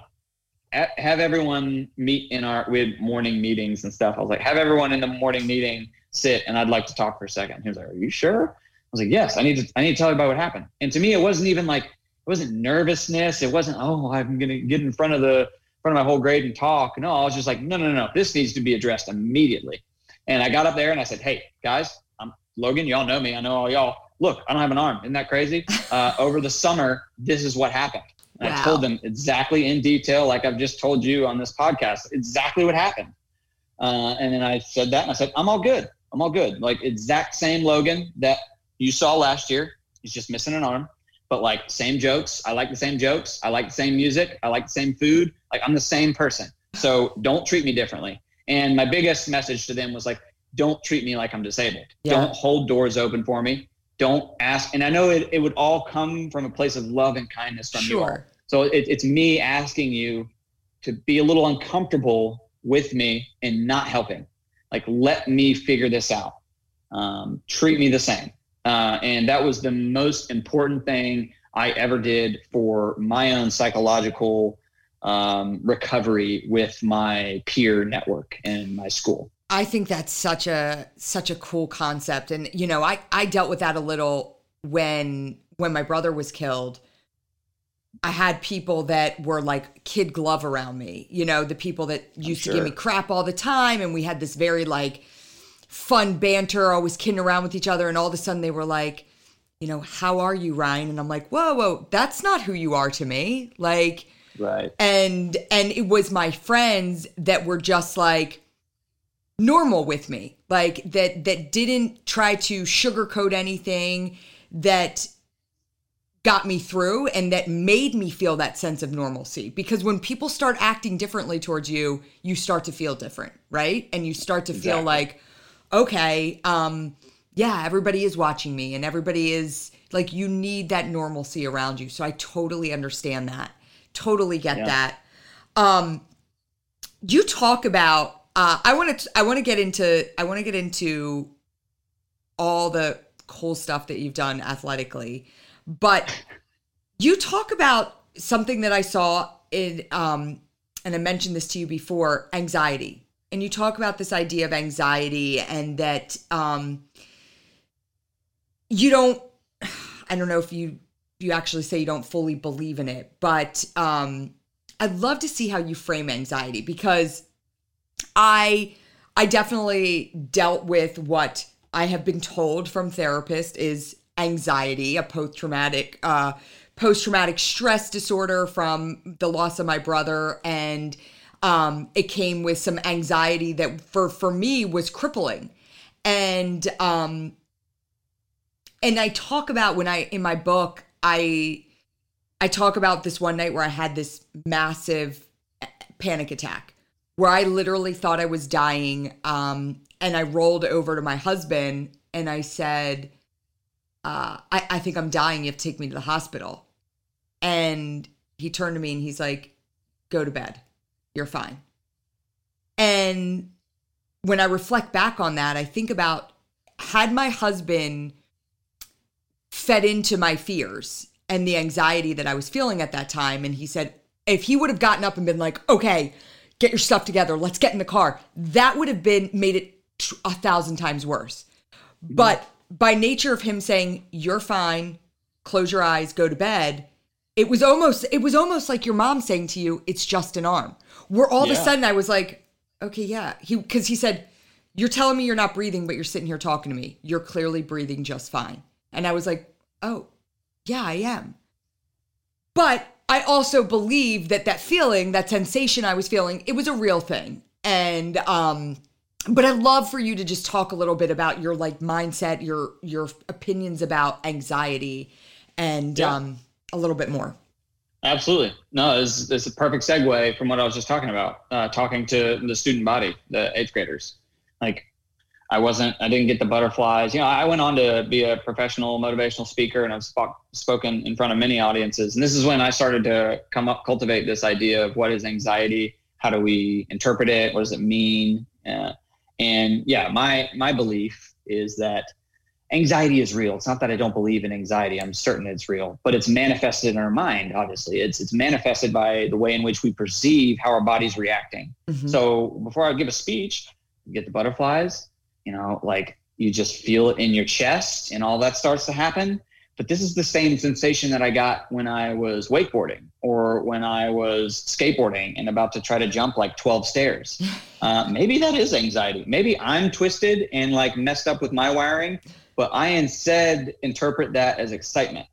Have everyone meet in our, we had morning meetings and stuff. I was like, have everyone in the morning meeting sit and I'd like to talk for a second. He was like, are you sure? I was like, yes, I need to, I need to tell about what happened. And to me, it wasn't even like, it wasn't nervousness. It wasn't, oh, I'm to get in front of the front of my whole grade and talk. No, I was just like, no, no, no, this needs to be addressed immediately. And I got up there and I said, hey, guys, I'm Logan. Y'all know me. I know all y'all. Look, I don't have an arm. Isn't that crazy? Uh, over the summer, this is what happened. Wow. I told them exactly in detail, like I've just told you on this podcast, exactly what happened. Uh, and then I said that and I said, I'm all good. I'm all good. Like exact same Logan that you saw last year. He's just missing an arm but like same jokes. I like the same jokes. I like the same music. I like the same food. Like I'm the same person. So don't treat me differently. And my biggest message to them was like, don't treat me like I'm disabled. Yeah. Don't hold doors open for me. Don't ask. And I know it, it would all come from a place of love and kindness from sure. you all. So it, it's me asking you to be a little uncomfortable with me and not helping. Like, let me figure this out. Um, treat me the same. Uh, and that was the most important thing I ever did for my own psychological um, recovery with my peer network in my school. I think that's such a such a cool concept, and you know, I I dealt with that a little when when my brother was killed. I had people that were like kid glove around me, you know, the people that used sure. to give me crap all the time, and we had this very like fun banter, always kidding around with each other. And all of a sudden they were like, you know, how are you, Ryan? And I'm like, whoa, whoa, that's not who you are to me. Like, right. And, and it was my friends that were just like, normal with me like that that didn't try to sugarcoat anything that got me through and that made me feel that sense of normalcy because when people start acting differently towards you you start to feel different right and you start to exactly. feel like okay, um, yeah, everybody is watching me and everybody is like, you need that normalcy around you. So I totally understand that. Totally get yeah. that. Um, you talk about, uh, I want to, I want to get into, I want to get into all the cool stuff that you've done athletically, but you talk about something that I saw in, um, and I mentioned this to you before, anxiety and you talk about this idea of anxiety and that um, you don't i don't know if you you actually say you don't fully believe in it but um, i'd love to see how you frame anxiety because i i definitely dealt with what i have been told from therapists is anxiety a post-traumatic uh, post-traumatic stress disorder from the loss of my brother and um, it came with some anxiety that for for me was crippling. And um and i talk about when i in my book i i talk about this one night where i had this massive panic attack where i literally thought i was dying um and i rolled over to my husband and i said uh i, I think i'm dying. You have to take me to the hospital. And he turned to me and he's like go to bed you're fine. And when I reflect back on that, I think about had my husband fed into my fears and the anxiety that I was feeling at that time, and he said, if he would have gotten up and been like, okay, get your stuff together, let's get in the car, that would have been made it a thousand times worse. Mm-hmm. But by nature of him saying, you're fine, close your eyes, go to bed, it was almost it was almost like your mom saying to you, it's just an arm where all yeah. of a sudden I was like, okay, yeah. He because he said, You're telling me you're not breathing, but you're sitting here talking to me. You're clearly breathing just fine. And I was like, Oh, yeah, I am. But I also believe that that feeling, that sensation I was feeling, it was a real thing. And um but I'd love for you to just talk a little bit about your like mindset, your your opinions about anxiety and yeah. um a little bit more. Absolutely. No, it's, it's a perfect segue from what I was just talking about, uh, talking to the student body, the eighth graders. Like, I wasn't, I didn't get the butterflies. You know, I went on to be a professional motivational speaker and I've sp- spoken in front of many audiences. And this is when I started to come up, cultivate this idea of what is anxiety? How do we interpret it? What does it mean? Uh, and yeah, my, my belief is that anxiety is real. It's not that I don't believe in anxiety. I'm certain it's real, but it's manifested in our mind. Obviously, it's it's manifested by the way in which we perceive how our body's reacting. Mm-hmm. So before I give a speech, you get the butterflies. You know, like you just feel it in your chest, and all that starts to happen. but this is the same sensation that I got when I was wakeboarding or when I was skateboarding and about to try to jump like 12 stairs. Uh, maybe that is anxiety. Maybe I'm twisted and like messed up with my wiring, but I instead interpret that as excitement.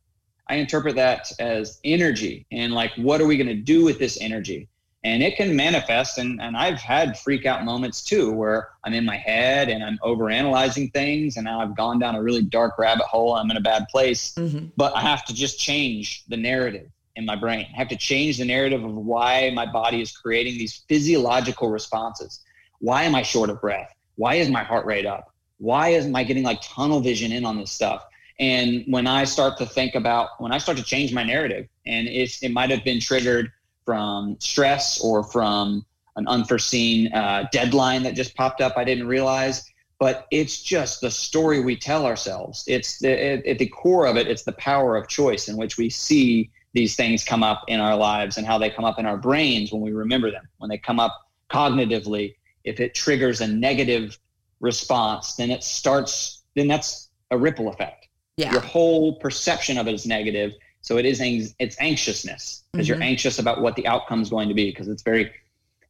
I interpret that as energy and like, what are we going to do with this energy? and it can manifest and, and i've had freak out moments too where i'm in my head and i'm overanalyzing things and now i've gone down a really dark rabbit hole i'm in a bad place mm-hmm. but i have to just change the narrative in my brain i have to change the narrative of why my body is creating these physiological responses why am i short of breath why is my heart rate up why am i getting like tunnel vision in on this stuff and when i start to think about when i start to change my narrative and it's, it might have been triggered from stress or from an unforeseen uh, deadline that just popped up I didn't realize. But it's just the story we tell ourselves. It's the, at the core of it, it's the power of choice in which we see these things come up in our lives and how they come up in our brains when we remember them. When they come up cognitively, if it triggers a negative response, then it starts, then that's a ripple effect. Yeah. Your whole perception of it is negative so it is it's anxiousness because mm-hmm. you're anxious about what the outcome is going to be because it's very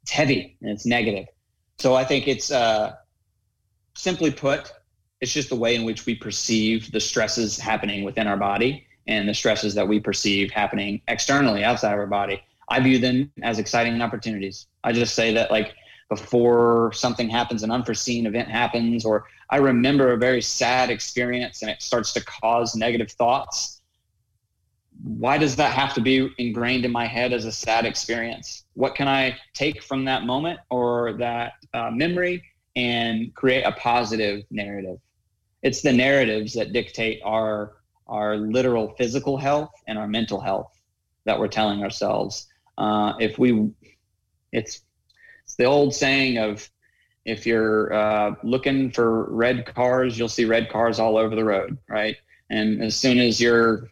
it's heavy and it's negative. So I think it's uh, simply put, it's just the way in which we perceive the stresses happening within our body and the stresses that we perceive happening externally outside of our body. I view them as exciting opportunities. I just say that like before something happens, an unforeseen event happens, or I remember a very sad experience and it starts to cause negative thoughts why does that have to be ingrained in my head as a sad experience? What can I take from that moment or that uh, memory and create a positive narrative? It's the narratives that dictate our our literal physical health and our mental health that we're telling ourselves. Uh, if we, it's it's the old saying of if you're uh, looking for red cars, you'll see red cars all over the road, right? And as soon as you're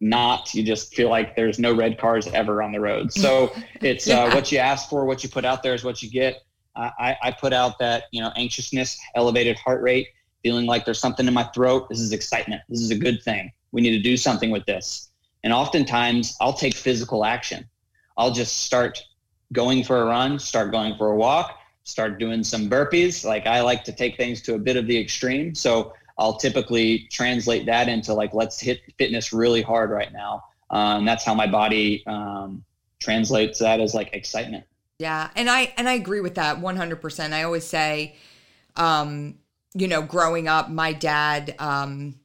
not you just feel like there's no red cars ever on the road. So it's uh, yeah. uh, what you ask for what you put out there is what you get. I, I put out that you know anxiousness elevated heart rate feeling like there's something in my throat. This is excitement. This is a good thing. We need to do something with this. And oftentimes i'll take physical action. I'll just start going for a run start going for a walk start doing some burpees like i like to take things to a bit of the extreme so I'll typically translate that into like, let's hit fitness really hard right now. and that's how my body um, translates that as like excitement. Yeah, and I and I agree with that 100%. I always say um, you know, growing up, my dad um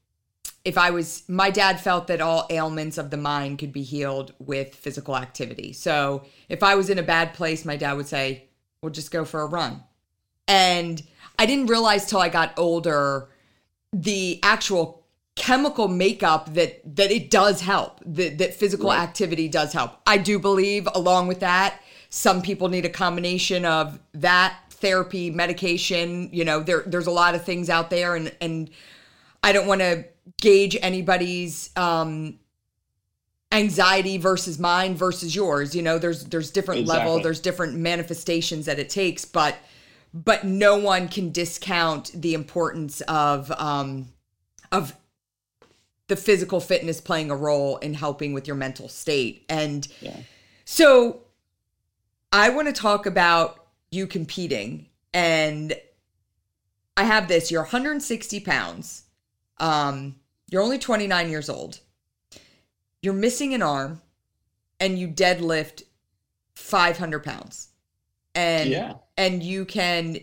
if I was my dad felt that all ailments of the mind could be healed with physical activity. So, if I was in a bad place, my dad would say, "We'll just go for a run." And I didn't realize till I got older the actual chemical makeup that that it does help that that physical right. activity does help i do believe along with that some people need a combination of that therapy medication you know there there's a lot of things out there and and i don't want to gauge anybody's um anxiety versus mine versus yours you know there's there's different exactly. level there's different manifestations that it takes but but no one can discount the importance of um, of the physical fitness playing a role in helping with your mental state. And yeah. so I want to talk about you competing. And I have this you're 160 pounds, um, you're only 29 years old, you're missing an arm, and you deadlift 500 pounds. And yeah. and you can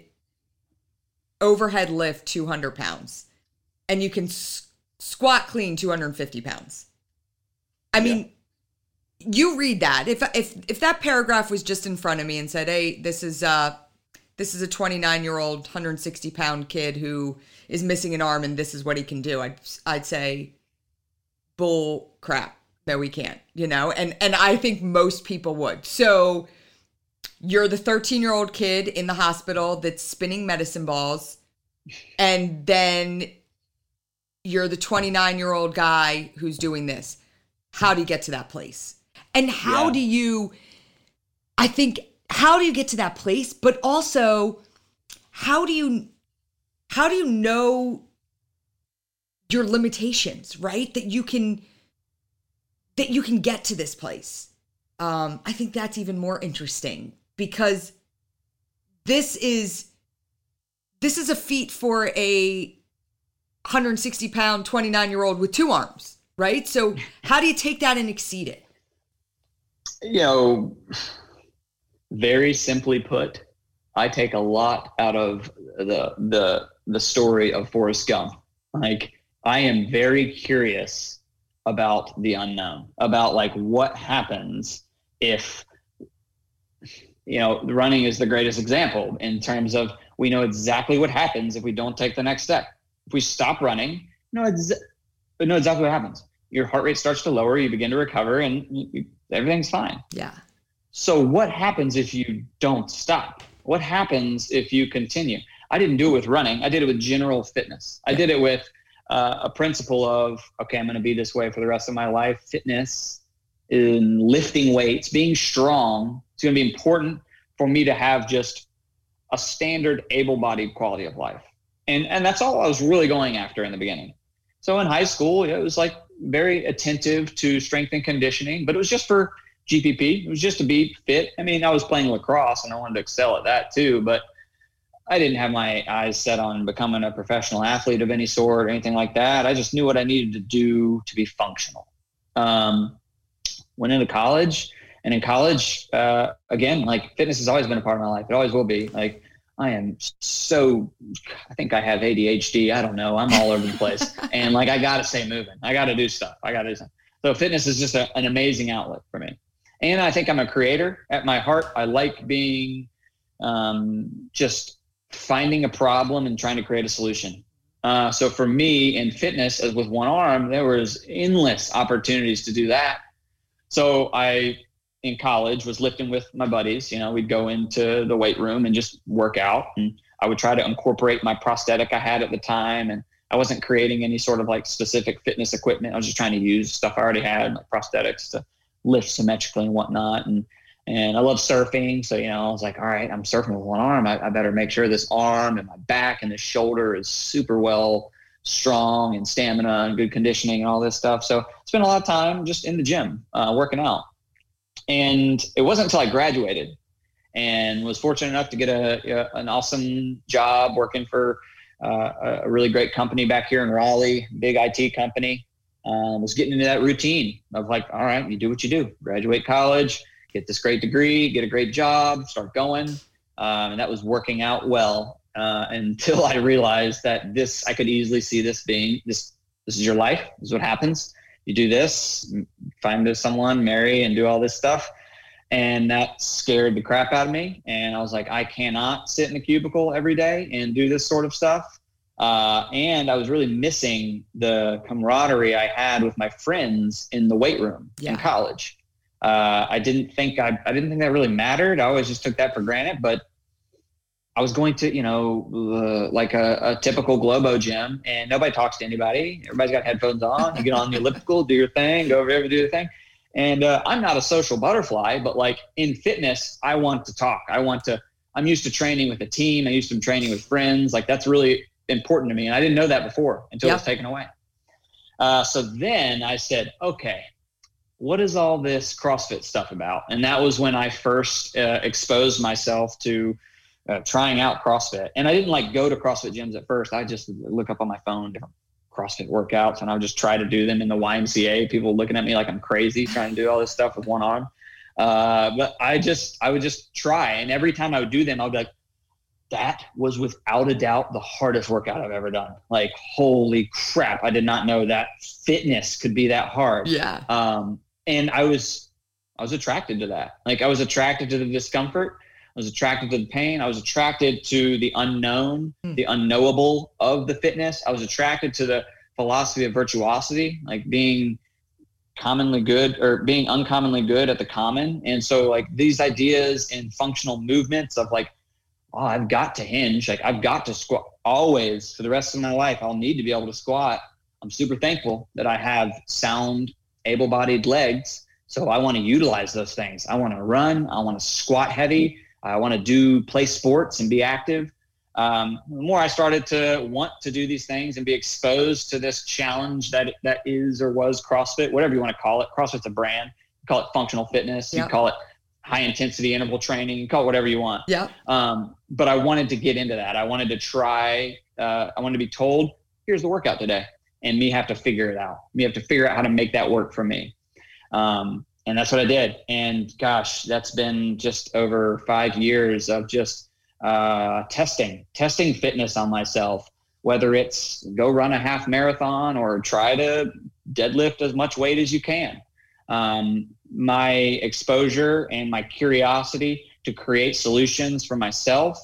overhead lift 200 pounds. And you can s- squat clean 250 pounds. I mean you read that. If if if that paragraph was just in front of me and said hey this is uh this is a 29 year old 160 pound kid who is missing an arm and this is what he can do. I'd i'd say bull crap no we can't you know? And and i think most people would. So you're the 13 year old kid in the hospital that's spinning medicine balls and then you're the 29 year old guy who's doing this. How do you get to that place? And how yeah. do you i think how do you get to that place but also how do you how do you know your limitations, right? That you can that you can get to this place. Um, I think that's even more interesting because this is this is a feat for a 160 pound 29 year old with two arms, right? So how do you take that and exceed it? You know, very simply put, I take a lot out of the the the story of Forrest Gump. Like I am very curious about the unknown, about like what happens if you know running is the greatest example in terms of we know exactly what happens if we don't take the next step. If we stop running, no, but know exactly what happens. Your heart rate starts to lower, you begin to recover, and you, everything's fine. Yeah. So what happens if you don't stop? What happens if you continue? I didn't do it with running. I did it with general fitness. I did it with uh, a principle of okay, I'm going to be this way for the rest of my life. Fitness in lifting weights, being strong. It's going to be important for me to have just a standard able-bodied quality of life, and and that's all I was really going after in the beginning. So in high school, it was like very attentive to strength and conditioning, but it was just for GPP. It was just to be fit. I mean, I was playing lacrosse and I wanted to excel at that too, but I didn't have my eyes set on becoming a professional athlete of any sort or anything like that. I just knew what I needed to do to be functional. Um, went into college, and in college, uh, again, like fitness has always been a part of my life. It always will be. Like I am so, I think I have ADHD. I don't know. I'm all over the place, and like I got to stay moving. I got to do stuff. I got to do something. So fitness is just a, an amazing outlet for me. And I think I'm a creator at my heart. I like being um, just finding a problem and trying to create a solution. Uh, so for me in fitness, as with one arm, there was endless opportunities to do that. So I, in college, was lifting with my buddies. You know, we'd go into the weight room and just work out, and I would try to incorporate my prosthetic I had at the time, and I wasn't creating any sort of like specific fitness equipment. I was just trying to use stuff I already had, like prosthetics, to lift symmetrically and whatnot. And and I love surfing. So, you know, I was like, all right, I'm surfing with one arm. I, I better make sure this arm and my back and this shoulder is super well strong and stamina and good conditioning and all this stuff. So I spent a lot of time just in the gym uh, working out. And it wasn't until I graduated and was fortunate enough to get a, a an awesome job working for uh, a really great company back here in Raleigh, big IT company. Um, was getting into that routine of like, all right, you do what you do, graduate college, get this great degree, get a great job, start going. Um, and that was working out well uh, until I realized that this, I could easily see this being this, this is your life. This is what happens. You do this, find someone, marry, and do all this stuff. And that scared the crap out of me. And I was like, I cannot sit in a cubicle every day and do this sort of stuff. Uh, and I was really missing the camaraderie I had with my friends in the weight room yeah. in college. Uh, I didn't think I, I didn't think that really mattered. I always just took that for granted. But I was going to, you know, uh, like a, a, typical Globo gym, and nobody talks to anybody. Everybody's got headphones on. You get on the elliptical, do your thing, go over there, do your thing. And uh, I'm not a social butterfly, but like in fitness, I want to talk. I want to. I'm used to training with a team. I'm used to training with friends. Like that's really important to me, and I didn't know that before until yep. it was taken away. Uh, so then I said, okay, what is all this CrossFit stuff about? And that was when I first uh, exposed myself to uh, trying out CrossFit. And I didn't like go to CrossFit gyms at first. I just look up on my phone different CrossFit workouts and I would just try to do them in the YMCA. People looking at me like I'm crazy trying to do all this stuff with one arm. Uh, but I just, I would just try. And every time I would do them, I would be like, that was without a doubt the hardest workout I've ever done. Like, holy crap. I did not know that fitness could be that hard. Yeah. Um, and I was I was attracted to that. Like I was attracted to the discomfort. I was attracted to the pain. I was attracted to the unknown, mm. the unknowable of the fitness. I was attracted to the philosophy of virtuosity, like being commonly good or being uncommonly good at the common. And so like these ideas and functional movements of like, oh, I've got to hinge, like I've got to squat always for the rest of my life. I'll need to be able to squat. I'm super thankful that I have sound able bodied legs. So I want to utilize those things. I want to run. I want to squat heavy. I want to do play sports and be active. um, the more I started to want to do these things and be exposed to this challenge that that is or was CrossFit, whatever you want to call it. CrossFit's a brand. You call it functional fitness. Yep. You call it high intensity interval training. Call it whatever you want. Yeah. Um, but I wanted to get into that. I wanted to try. Uh, I wanted to be told, "Here's the workout today," and me have to figure it out. Me have to figure out how to make that work for me. Um, and that's what I did. And gosh, that's been just over five years of just uh, testing, testing fitness on myself, whether it's go run a half marathon or try to deadlift as much weight as you can. Um, my exposure and my curiosity to create solutions for myself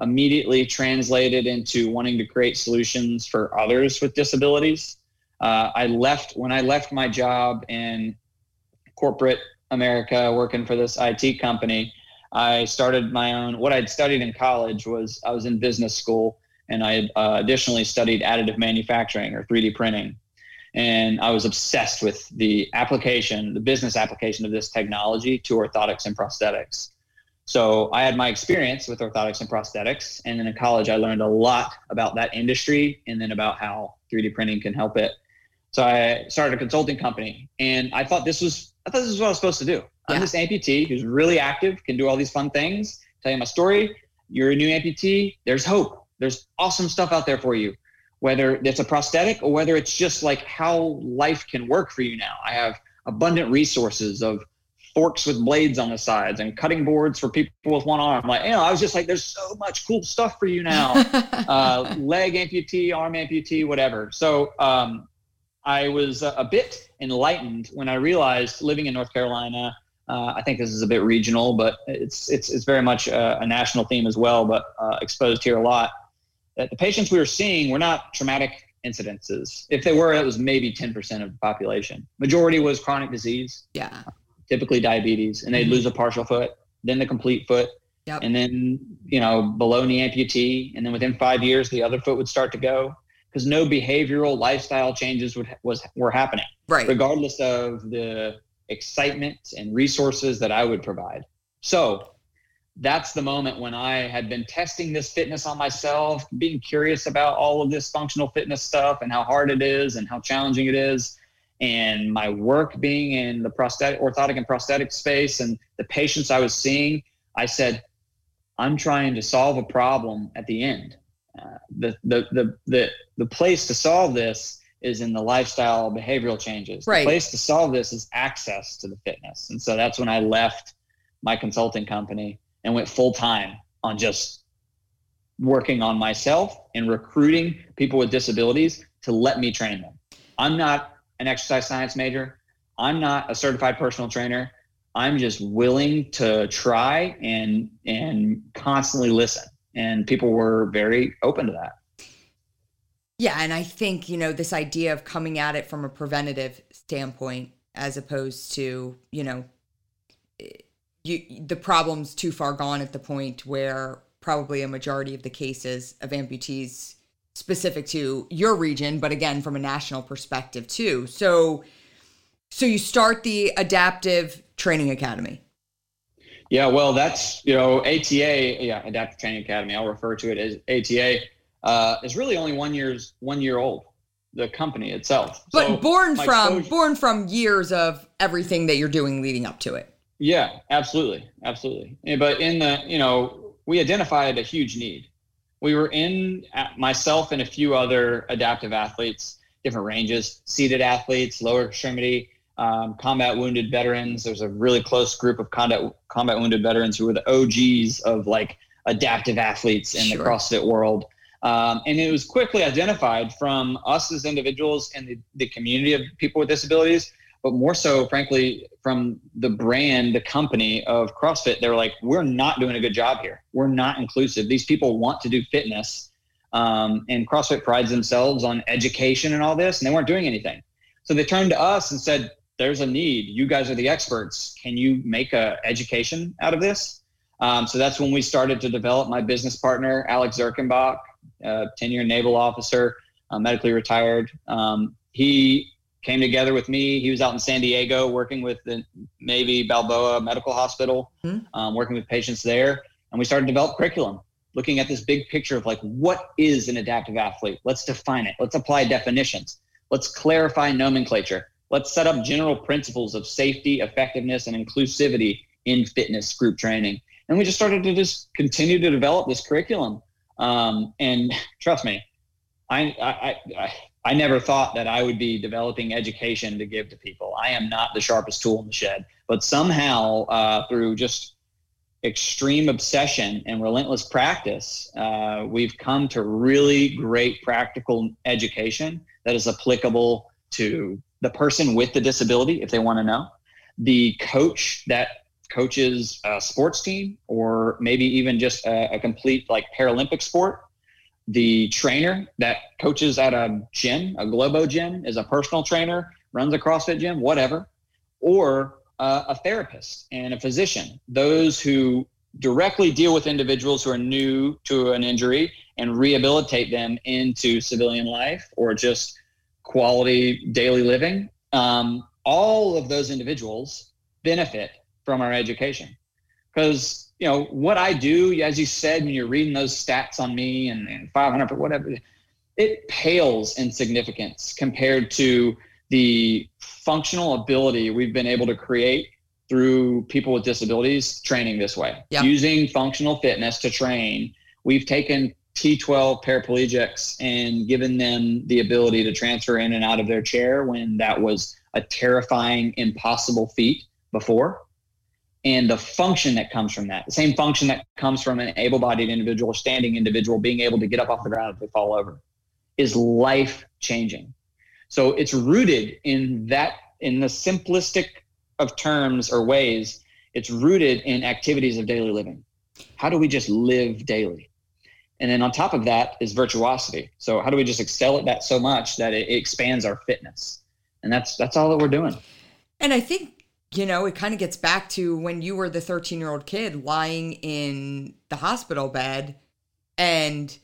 immediately translated into wanting to create solutions for others with disabilities. Uh, I left when I left my job in corporate America working for this IT company. I started my own. What I'd studied in college was I was in business school, and I had uh, additionally studied additive manufacturing or 3D printing. And I was obsessed with the application, the business application of this technology to orthotics and prosthetics. So I had my experience with orthotics and prosthetics, and then in college I learned a lot about that industry and then about how 3D printing can help it. So I started a consulting company, and I thought this was I thought this is what I was supposed to do. I'm this amputee who's really active, can do all these fun things, tell you my story. You're a new amputee. There's hope. There's awesome stuff out there for you, whether it's a prosthetic or whether it's just like how life can work for you now. I have abundant resources of forks with blades on the sides and cutting boards for people with one arm. Like, you know, I was just like, there's so much cool stuff for you now. uh, leg amputee, arm amputee, whatever. So um, I was a bit enlightened when I realized living in North Carolina uh, I think this is a bit regional, but it's it's it's very much a, a national theme as well, but uh, exposed here a lot. That the patients we were seeing were not traumatic incidences. If they were, it was maybe 10% of the population. Majority was chronic disease. Yeah. Typically diabetes, and they'd mm-hmm. lose a partial foot, then the complete foot, yep. and then you know below knee amputee, and then within five years the other foot would start to go because no behavioral lifestyle changes would was were happening. Right. Regardless of the excitement and resources that I would provide. So that's the moment when I had been testing this fitness on myself, being curious about all of this functional fitness stuff and how hard it is and how challenging it is. And my work being in the prosthetic, orthotic and prosthetic space and the patients I was seeing, I said, I'm trying to solve a problem at the end. Uh, the, the, the, the, the place to solve this is in the lifestyle behavioral changes. Right. The place to solve this is access to the fitness. And so that's when I left my consulting company and went full time on just working on myself and recruiting people with disabilities to let me train them. I'm not an exercise science major. I'm not a certified personal trainer. I'm just willing to try and and constantly listen. And people were very open to that. Yeah, and I think, you know, this idea of coming at it from a preventative standpoint as opposed to, you know, you the problem's too far gone at the point where probably a majority of the cases of amputees specific to your region, but again from a national perspective too. So so you start the adaptive training academy. Yeah, well, that's you know ATA, yeah, Adaptive Training Academy. I'll refer to it as ATA uh, is really only one year's one year old. The company itself, but so born from exposure, born from years of everything that you're doing leading up to it. Yeah, absolutely, absolutely. But in the you know we identified a huge need. We were in myself and a few other adaptive athletes, different ranges, seated athletes, lower extremity, um, combat wounded veterans. There's a really close group of combat combat wounded veterans who were the OGs of like adaptive athletes in sure. the CrossFit world. Um, and it was quickly identified from us as individuals and the, the community of people with disabilities, but more so, frankly, from the brand, the company of CrossFit. They're like, we're not doing a good job here. We're not inclusive. These people want to do fitness. Um, and CrossFit prides themselves on education and all this, and they weren't doing anything. So they turned to us and said, there's a need. You guys are the experts. Can you make a education out of this? Um, so that's when we started to develop my business partner, Alex Zirkenbach, uh, 10 year naval officer, uh, medically retired. Um, he came together with me. He was out in San Diego working with the Navy Balboa Medical Hospital, mm-hmm. um, working with patients there. And we started to develop curriculum. looking at this big picture of like what is an adaptive athlete let's define it let's apply definitions let's clarify nomenclature let's set up general principles of safety effectiveness and inclusivity in fitness group training and we just started to just continue to develop this curriculum um, and trust me I, I, I I never thought that I would be developing education to give to people. I am not the sharpest tool in the shed, but somehow uh, through just extreme obsession and relentless practice, uh, we've come to really great practical education that is applicable to the person with the disability if they want to know, the coach that coaches a sports team, or maybe even just a, a complete like Paralympic sport the trainer that coaches at a gym, a Globo gym, is a personal trainer, runs a CrossFit gym, whatever, or uh, a therapist and a physician, those who directly deal with individuals who are new to an injury and rehabilitate them into civilian life or just quality daily living. Um, all of those individuals benefit from our education because you know what I do, as you said, when you're reading those stats on me and, and 500 or whatever, it pales in significance compared to the functional ability we've been able to create through people with disabilities training this way, using functional fitness to train. We've taken T12 paraplegics and given them the ability to transfer in and out of their chair when that was a terrifying, impossible feat before and the function that comes from that, the same function that comes from an able bodied individual, standing individual being able to get up off the ground if they fall over, is life changing. So it's rooted in that, in the simplistic of terms or ways, it's rooted in activities of daily living. How do we just live daily? And then on top of that is virtuosity. So how do we just excel at that so much that it, it expands our fitness? And that's that's all that we're doing. And I think you know, it kind of gets back to when you were the 13 year old kid lying in the hospital bed and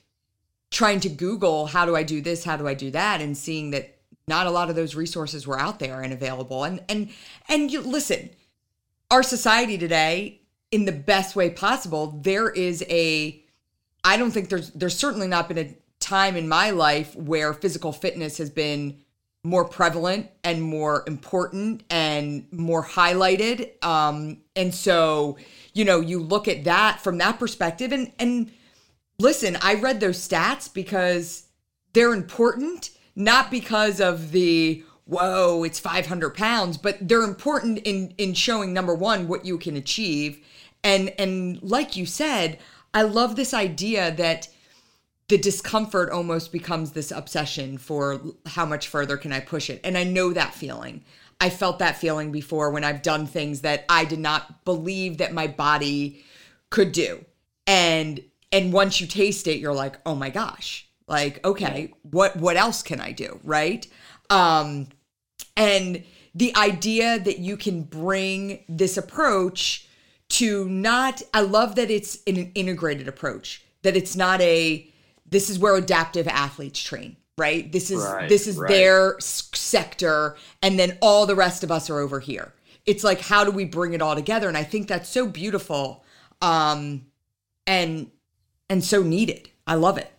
trying to Google, how do I do this? How do I do that? And seeing that not a lot of those resources were out there and available. And, and, and you listen, our society today, in the best way possible, there is a, I don't think there's, there's certainly not been a time in my life where physical fitness has been more prevalent and more important and more highlighted. Um, and so, you know, you look at that from that perspective and and listen, I read those stats because they're important, not because of the whoa, it's 500 pounds, but they're important in in showing number one what you can achieve. And and like you said, I love this idea that the discomfort almost becomes this obsession for how much further can I push it. And I know that feeling. I felt that feeling before when I've done things that I did not believe that my body could do. And and once you taste it, you're like, "Oh my gosh." Like, okay, what what else can I do, right? Um and the idea that you can bring this approach to not I love that it's an integrated approach. That it's not a this is where adaptive athletes train right this is right, this is right. their sector and then all the rest of us are over here it's like how do we bring it all together and i think that's so beautiful um and and so needed i love it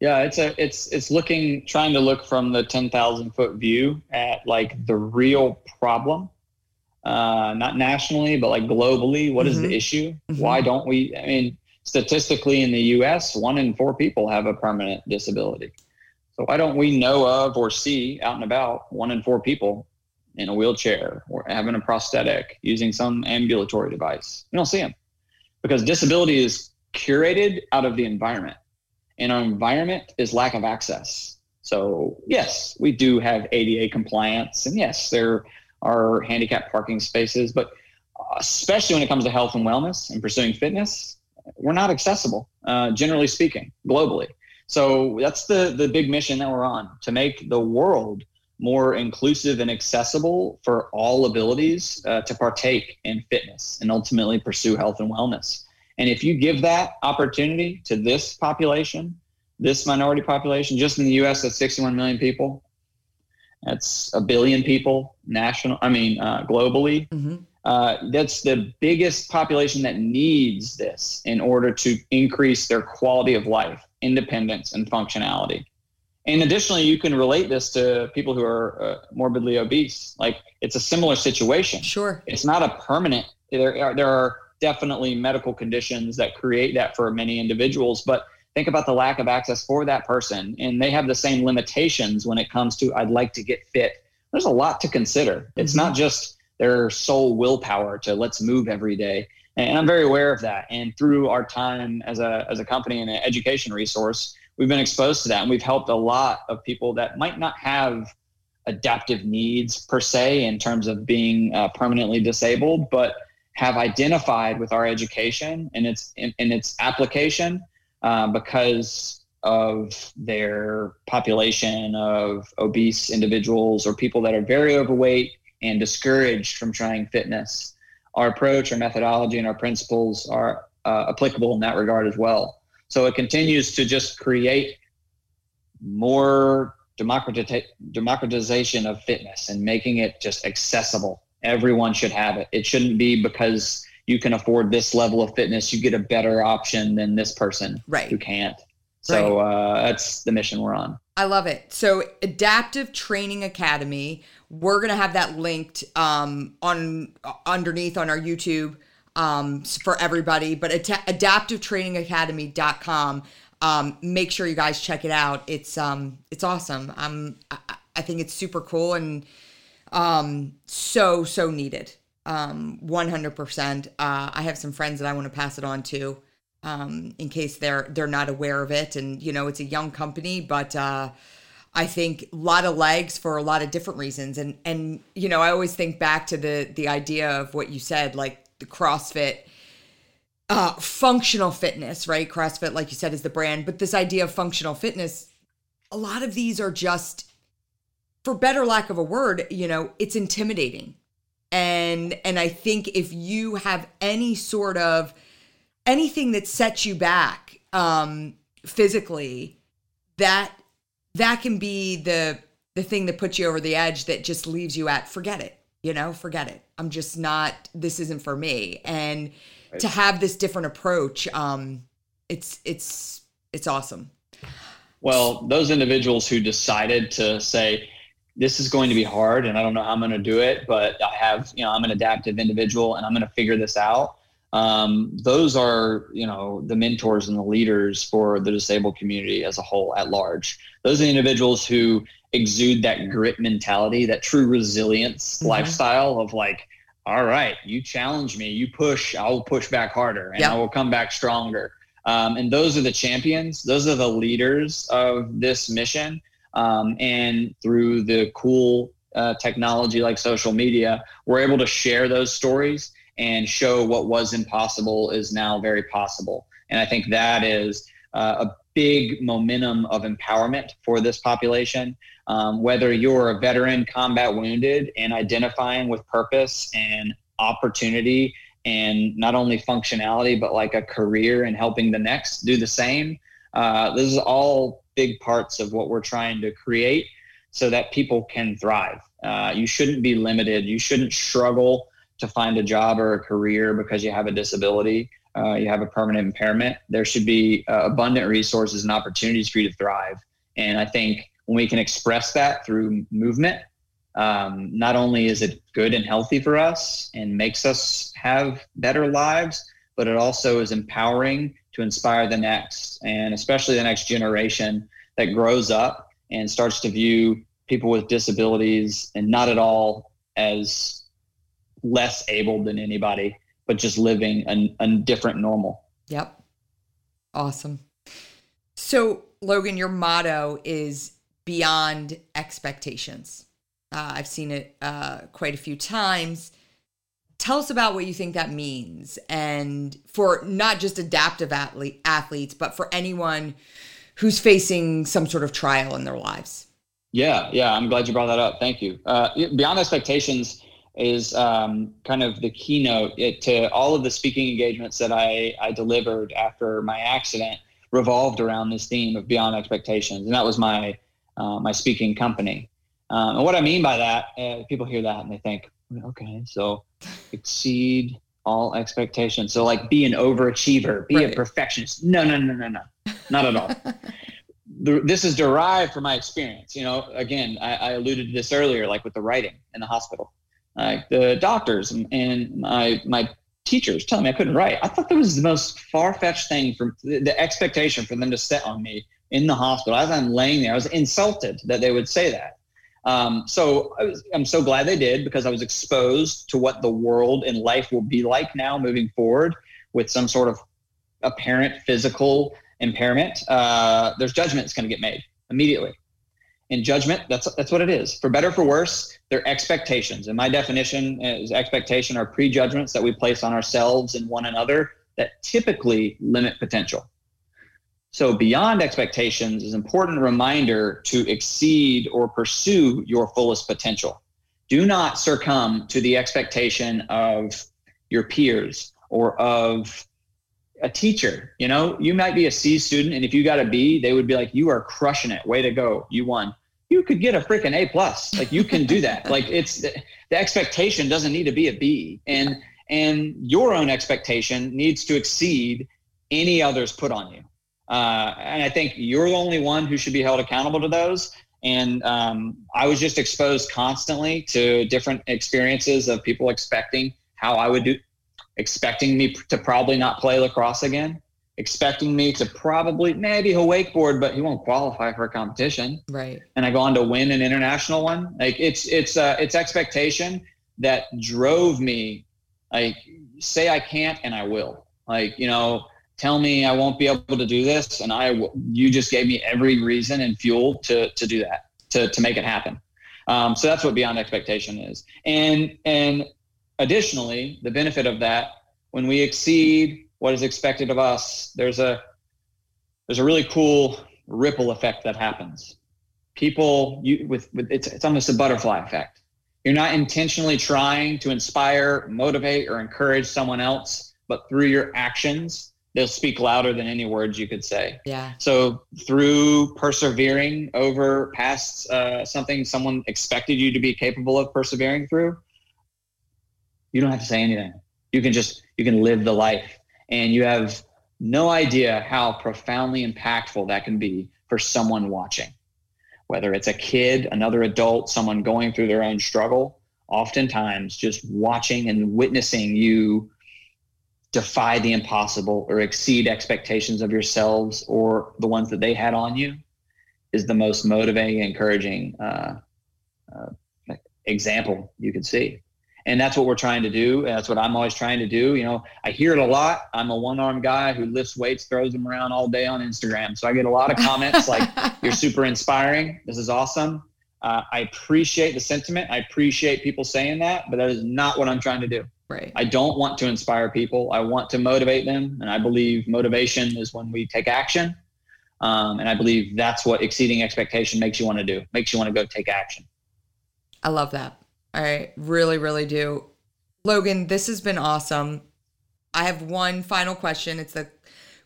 yeah it's a it's it's looking trying to look from the 10,000 foot view at like the real problem uh not nationally but like globally What mm-hmm. is the mm-hmm. issue mm-hmm. why don't we i mean statistically in the US, one in four people have a permanent disability. So why don't we know of or see out and about one in four people in a wheelchair or having a prosthetic using some ambulatory device? We don't see them because disability is curated out of the environment and our environment is lack of access. So yes, we do have ADA compliance and yes, there are handicap parking spaces, but uh, especially when it comes to health and wellness and pursuing fitness, we're not accessible, uh, generally speaking, globally. So that's the the big mission that we're on to make the world more inclusive and accessible for all abilities uh, to partake in fitness and ultimately pursue health and wellness. And if you give that opportunity to this population, this minority population, just in the U.S., that's 61 million people. That's a billion people national. I mean, uh, globally. Mm-hmm. Uh, that's the biggest population that needs this in order to increase their quality of life, independence, and functionality. And additionally, you can relate this to people who are uh, morbidly obese. Like it's a similar situation. Sure. It's not a permanent. There are, there are definitely medical conditions that create that for many individuals, but think about the lack of access for that person, and they have the same limitations when it comes to I'd like to get fit. There's a lot to consider. It's mm-hmm. not just their sole willpower to let's move every day. And I'm very aware of that. And through our time as a as a company and an education resource we've been exposed to that and we've helped a lot of people that might not have adaptive needs per se in terms of being uh, permanently disabled but have identified with our education and its in, in its application uh, because of their population of obese individuals or people that are very overweight and discouraged from trying fitness our approach our methodology and our principles are uh, applicable in that regard as well so it continues to just create more democratization of fitness and making it just accessible. Everyone should have it. It shouldn't be because you can afford this level of fitness, you get a better option than this person right. who can't. So right. uh, that's the mission we're on. I love it. So Adaptive Training Academy. We're gonna have that linked um, on underneath on our YouTube um, for everybody. But ad- adaptivetrainingacademy.com. Um, make sure you guys check it out. It's um, it's awesome. Um, I, I think it's super cool and um, so so needed. Um, 100%. Uh, I have some friends that I want to pass it on to um, in case they're they're not aware of it. And you know, it's a young company, but uh, I think a lot of legs for a lot of different reasons. And and you know, I always think back to the the idea of what you said, like the CrossFit uh, functional fitness, right? CrossFit, like you said, is the brand, but this idea of functional fitness, a lot of these are just, for better lack of a word, you know, it's intimidating. And and I think if you have any sort of anything that sets you back um, physically, that that can be the the thing that puts you over the edge that just leaves you at forget it you know, forget it. I'm just not, this isn't for me. And right. to have this different approach, um, it's, it's, it's awesome. Well, those individuals who decided to say, this is going to be hard and I don't know how I'm going to do it, but I have, you know, I'm an adaptive individual and I'm going to figure this out. Um, those are, you know, the mentors and the leaders for the disabled community as a whole at large. Those are the individuals who exude that grit mentality, that true resilience mm-hmm. lifestyle of like, all right, you challenge me, you push, I will push back harder and yep. I will come back stronger. Um, and those are the champions, those are the leaders of this mission. Um, and through the cool uh, technology like social media, we're able to share those stories and show what was impossible is now very possible. And I think that is uh, a big momentum of empowerment for this population. Um, whether you're a veteran combat wounded and identifying with purpose and opportunity and not only functionality, but like a career and helping the next do the same. Uh, this is all big parts of what we're trying to create so that people can thrive. Uh, you shouldn't be limited. You shouldn't struggle to find a job or a career because you have a disability uh, you have a permanent impairment, there should be uh, abundant resources and opportunities for you to thrive. And I think when we can express that through movement, um, not only is it good and healthy for us and makes us have better lives, but it also is empowering to inspire the next and especially the next generation that grows up and starts to view people with disabilities and not at all as less able than anybody but just living a, a different normal. Yep. Awesome. So, Logan, your motto is beyond expectations. Uh, I've seen it uh, quite a few times. Tell us about what you think that means, and for not just adaptive athlete, athletes, but for anyone who's facing some sort of trial in their lives. Yeah, yeah, I'm glad you brought that up. Thank you. Uh, beyond expectations is um, kind of the keynote it, to all of the speaking engagements that I, I delivered after my accident revolved around this theme of beyond expectations, and that was my uh, my speaking company. Um, and what I mean by that, uh, people hear that and they think, okay, so exceed all expectations. So like be an overachiever, be right. a perfectionist. No, no, no, no, no, not at all. this is derived from my experience. You know, again, I, I, alluded to this earlier, like with the writing in the hospital. Like the doctors and, my my teachers telling me I couldn't write. I thought that was the most far fetched thing from the, the expectation for them to set on me in the hospital as I'm laying there. I was insulted that they would say that. Um, so I I'm so glad they did because I was exposed to what the world and life will be like now moving forward with some sort of apparent physical impairment. Uh, there's judgment that's going to get made immediately. And judgment, that's that's what it is. For better for worse, they're expectations. And my definition is expectation are prejudgments that we place on ourselves and one another that typically limit potential. So beyond expectations is an important reminder to exceed or pursue your fullest potential. Do not succumb to the expectation of your peers or of a teacher. You know, you might be a C student, and if you got a B, they would be like, "You are crushing it. Way to go. You won." You could get a freaking A plus. Like you can do that. like it's the, the expectation doesn't need to be a B, and and your own expectation needs to exceed any others put on you. Uh, and I think you're the only one who should be held accountable to those. And um, I was just exposed constantly to different experiences of people expecting how I would do, expecting me to probably not play lacrosse again, expecting me to probably maybe he'll wakeboard, but he won't qualify for a competition. Right. And I go on to win an international one. Like it's it's uh, it's expectation that drove me. Like say I can't and I will. Like you know tell me I won't be able to do this, and I you just gave me every reason and fuel to to do that to to make it happen. Um, so that's what beyond expectation is, and and additionally, the benefit of that when we exceed what is expected of us, there's a there's a really cool ripple effect that happens. People you with, with it's it's almost a butterfly effect. You're not intentionally trying to inspire, motivate, or encourage someone else, but through your actions, they'll speak louder than any words you could say. Yeah. So through persevering over past uh, something someone expected you to be capable of persevering through, you don't have to say anything. You can just you can live the life, and you have no idea how profoundly impactful that can be for someone watching. Whether it's a kid, another adult, someone going through their own struggle, oftentimes just watching and witnessing you defy the impossible or exceed expectations of yourselves or the ones that they had on you is the most motivating, encouraging uh, uh, example you could see. And that's what we're trying to do. That's what I'm always trying to do. You know, I hear it a lot. I'm a one armed guy who lifts weights, throws them around all day on Instagram. So I get a lot of comments like, you're super inspiring. This is awesome. Uh, I appreciate the sentiment. I appreciate people saying that, but that is not what I'm trying to do. Right. I don't want to inspire people. I want to motivate them. And I believe motivation is when we take action. Um, and I believe that's what exceeding expectation makes you want to do, makes you want to go take action. I love that. I really, really do. Logan, this has been awesome. I have one final question. It's the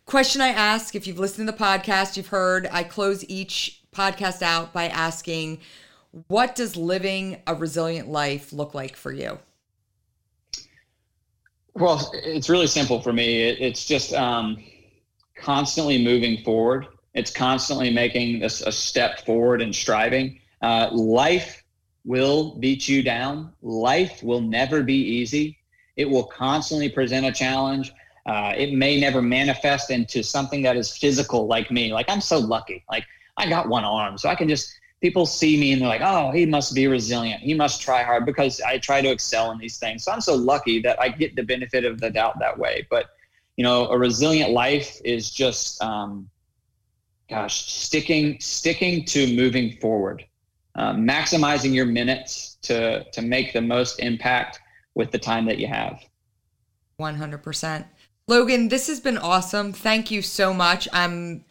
question I ask. If you've listened to the podcast, you've heard I close each podcast out by asking, What does living a resilient life look like for you? Well, it's really simple for me. It's just um, constantly moving forward. It's constantly making a, a step forward and striving. Uh, life will beat you down. Life will never be easy. It will constantly present a challenge. Uh, it may never manifest into something that is physical like me. Like I'm so lucky. Like I got one arm, so I can just people see me and they're like, oh, he must be resilient. He must try hard because I try to excel in these things. So I'm so lucky that I get the benefit of the doubt that way. But, you know, a resilient life is just, um, gosh, sticking, sticking to moving forward, uh, maximizing your minutes to, to make the most impact with the time that you have. 100%. Logan, this has been awesome. Thank you so much. I'm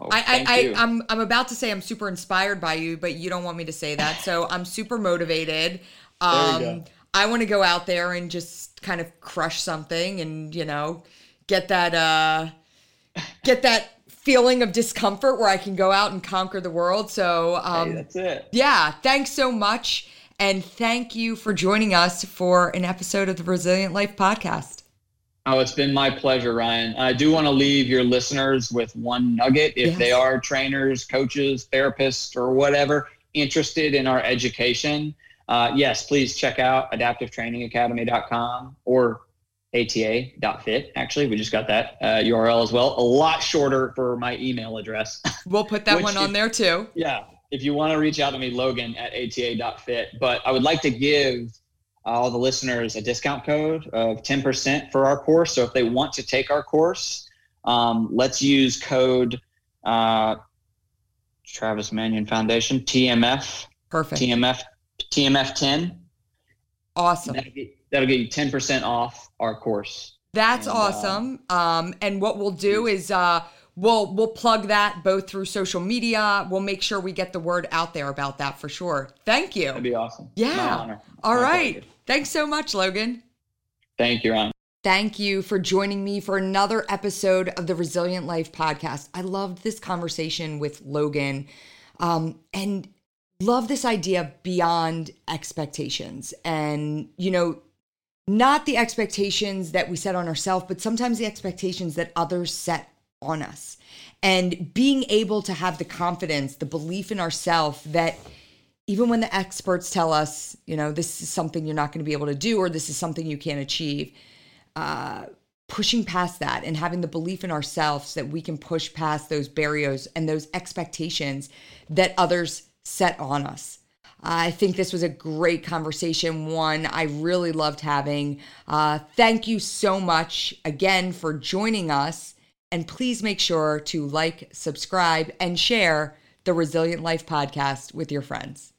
Oh, I, I, I, I'm, I'm about to say I'm super inspired by you, but you don't want me to say that. So I'm super motivated. Um, I want to go out there and just kind of crush something and, you know, get that, uh, get that feeling of discomfort where I can go out and conquer the world. So, um, hey, that's it. Yeah. Thanks so much. And thank you for joining us for an episode of the Resilient Life podcast. Oh, it's been my pleasure, Ryan. I do want to leave your listeners with one nugget. If yes. they are trainers, coaches, therapists, or whatever interested in our education, uh, yes, please check out adaptivetrainingacademy.com or ata.fit. Actually, we just got that uh, URL as well. A lot shorter for my email address. We'll put that one on there too. Yeah. If you want to reach out to me, Logan at ata.fit. But I would like to give all the listeners a discount code of 10% for our course. So if they want to take our course, um, let's use code uh, Travis Manion Foundation, TMF. Perfect. TMF, TMF10. Awesome. That'll get, you 10% off our course. That's and, uh, awesome. Uh, um, and what we'll do is uh, we'll we'll plug that both through social media. We'll make sure we get the word out there about that for sure. Thank you. That'd be awesome. Yeah. All My right. Pleasure. Thanks so much, Logan. Thank you, Ron. Thank you for joining me for another episode of the Resilient Life podcast. I loved this conversation with Logan um, and love this idea beyond expectations. And, you know, not the expectations that we set on ourselves, but sometimes the expectations that others set on us. And being able to have the confidence, the belief in ourselves that even when the experts tell us, you know, this is something you're not going to be able to do or this is something you can't achieve, uh, pushing past that and having the belief in ourselves that we can push past those barriers and those expectations that others set on us. I think this was a great conversation, one I really loved having. Uh, thank you so much again for joining us. And please make sure to like, subscribe, and share the Resilient Life podcast with your friends.